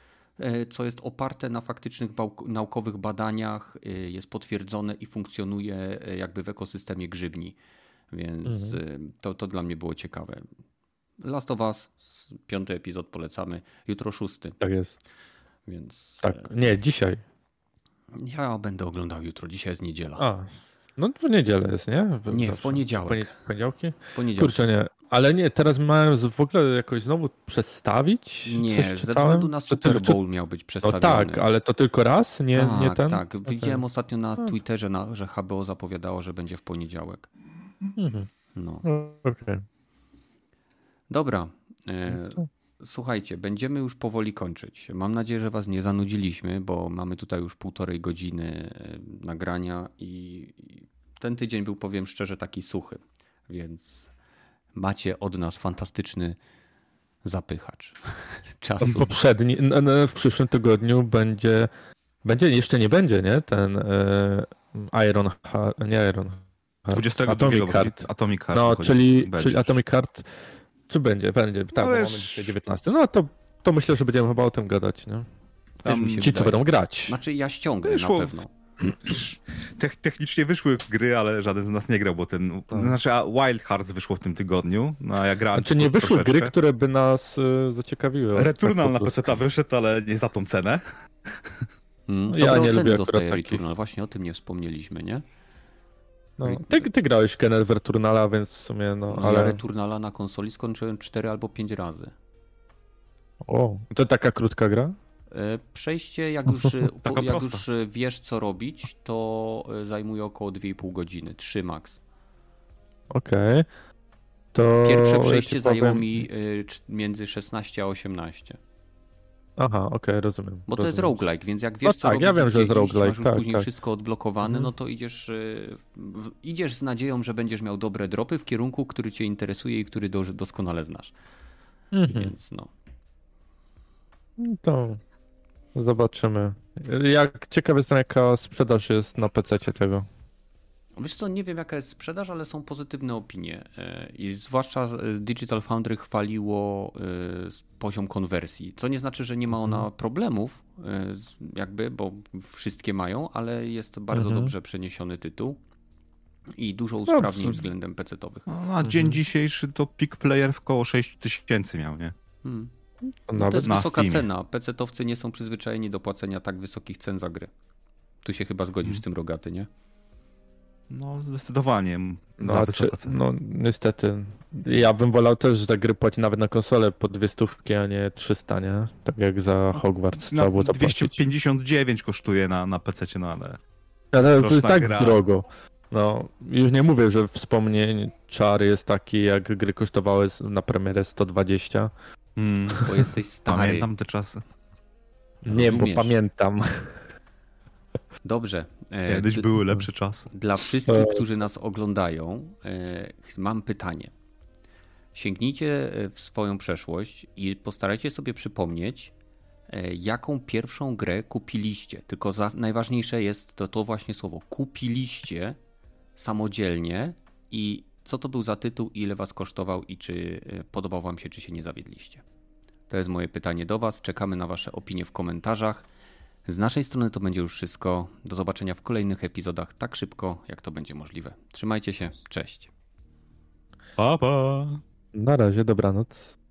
co jest oparte na faktycznych naukowych badaniach, e, jest potwierdzone i funkcjonuje e, jakby w ekosystemie grzybni. Więc mhm. to, to dla mnie było ciekawe. Last of Us, piąty epizod polecamy, jutro szósty. Tak jest. Więc. Tak, nie, dzisiaj. Ja będę oglądał jutro, dzisiaj jest niedziela. A. No w niedzielę jest, nie? W, nie, w poniedziałek. W poniedziałki? Poniedziałek. Kurczę, nie. Ale nie, teraz mają w ogóle jakoś znowu przestawić? Nie, ze względu na Super Bowl miał być przestawiony. No tak, ale to tylko raz? Nie, tak, nie ten? Tak, widziałem okay. ostatnio na tak. Twitterze, na, że HBO zapowiadało, że będzie w poniedziałek. Mhm. No. Okej. Okay. Dobra. E, no słuchajcie, będziemy już powoli kończyć. Mam nadzieję, że Was nie zanudziliśmy, bo mamy tutaj już półtorej godziny e, nagrania i ten tydzień był, powiem szczerze, taki suchy, więc macie od nas fantastyczny zapychacz czasu. Poprzedni, w przyszłym tygodniu będzie, będzie jeszcze nie będzie, nie? Ten e, Iron, nie Iron. 22 Atomic Heart. Atomic Heart no, czyli, czyli Atomic Heart czy będzie? Będzie, tak, no bo mamy dzisiaj 19. No to, to myślę, że będziemy chyba o tym gadać, nie? Tam ci, wydaje. co będą grać. Znaczy ja ściągnę Wyszło. na pewno. Technicznie wyszły gry, ale żaden z nas nie grał, bo ten. Tak. Znaczy, a Wild Hearts wyszło w tym tygodniu. No, a ja grałem. Znaczy, nie wyszły troszeczkę. gry, które by nas y, zaciekawiły. Returnal tak na PC wyszedł, ale nie za tą cenę. Mm, ja nie lubię Returnal. Właśnie o tym nie wspomnieliśmy, nie? No, ty, ty grałeś Kenneth w Returnala, więc w sumie no, no ale... Ja Returnala na konsoli skończyłem 4 albo 5 razy. O, to taka krótka gra? E, przejście, jak już, jak już wiesz co robić, to e, zajmuje około 2,5 godziny, 3 max. Okej. Okay. To Pierwsze przejście ja zajęło powiem... mi e, między 16 a 18. Aha, okej, okay, rozumiem. Bo rozumiem. to jest roguelike, więc jak wiesz no co tak, robić, ja wiem, że jest roguelike, masz tak, później tak. wszystko odblokowane, mhm. no to idziesz, idziesz z nadzieją, że będziesz miał dobre dropy w kierunku, który cię interesuje i który doskonale znasz. Mhm. Więc no. To Zobaczymy. Jak ciekawy jestem, jaka sprzedaż jest na PC tego. Wiesz co, nie wiem jaka jest sprzedaż, ale są pozytywne opinie. E, I zwłaszcza Digital Foundry chwaliło e, poziom konwersji, co nie znaczy, że nie ma ona mhm. problemów, e, jakby, bo wszystkie mają, ale jest bardzo mhm. dobrze przeniesiony tytuł i dużo usprawnień Dobrze. względem PC-towych. No, a mhm. dzień dzisiejszy to peak player w koło 6 tysięcy miał, nie? Hmm. No to jest wysoka Steamie. cena. PC-towcy nie są przyzwyczajeni do płacenia tak wysokich cen za gry. Tu się chyba zgodzisz z tym rogaty, nie? No, zdecydowanie. No, za wysoka cena. No, niestety. Ja bym wolał też, że ta gry płaci nawet na konsolę po dwie stówki, a nie 300, nie? Tak jak za Hogwarts no, trzeba było zapłacić. 259 kosztuje na, na PC, no ale... Ale to jest tak gra. drogo. No, już nie mówię, że wspomnień czary jest taki, jak gry kosztowały na premierę 120, Mm, bo jesteś stary. Pamiętam te czasy. Nie, Rozumiesz. bo pamiętam. Dobrze. E, Kiedyś były lepsze czasy. Dla wszystkich, którzy nas oglądają, e, mam pytanie. Sięgnijcie e, w swoją przeszłość i postarajcie sobie przypomnieć, jaką pierwszą grę kupiliście. Tylko za, najważniejsze jest to, to właśnie słowo kupiliście samodzielnie i co to był za tytuł, ile was kosztował i czy e, podobał wam się, czy się nie zawiedliście. To jest moje pytanie do was. Czekamy na wasze opinie w komentarzach. Z naszej strony to będzie już wszystko. Do zobaczenia w kolejnych epizodach tak szybko, jak to będzie możliwe. Trzymajcie się. Cześć. Pa, pa. Na razie, dobranoc.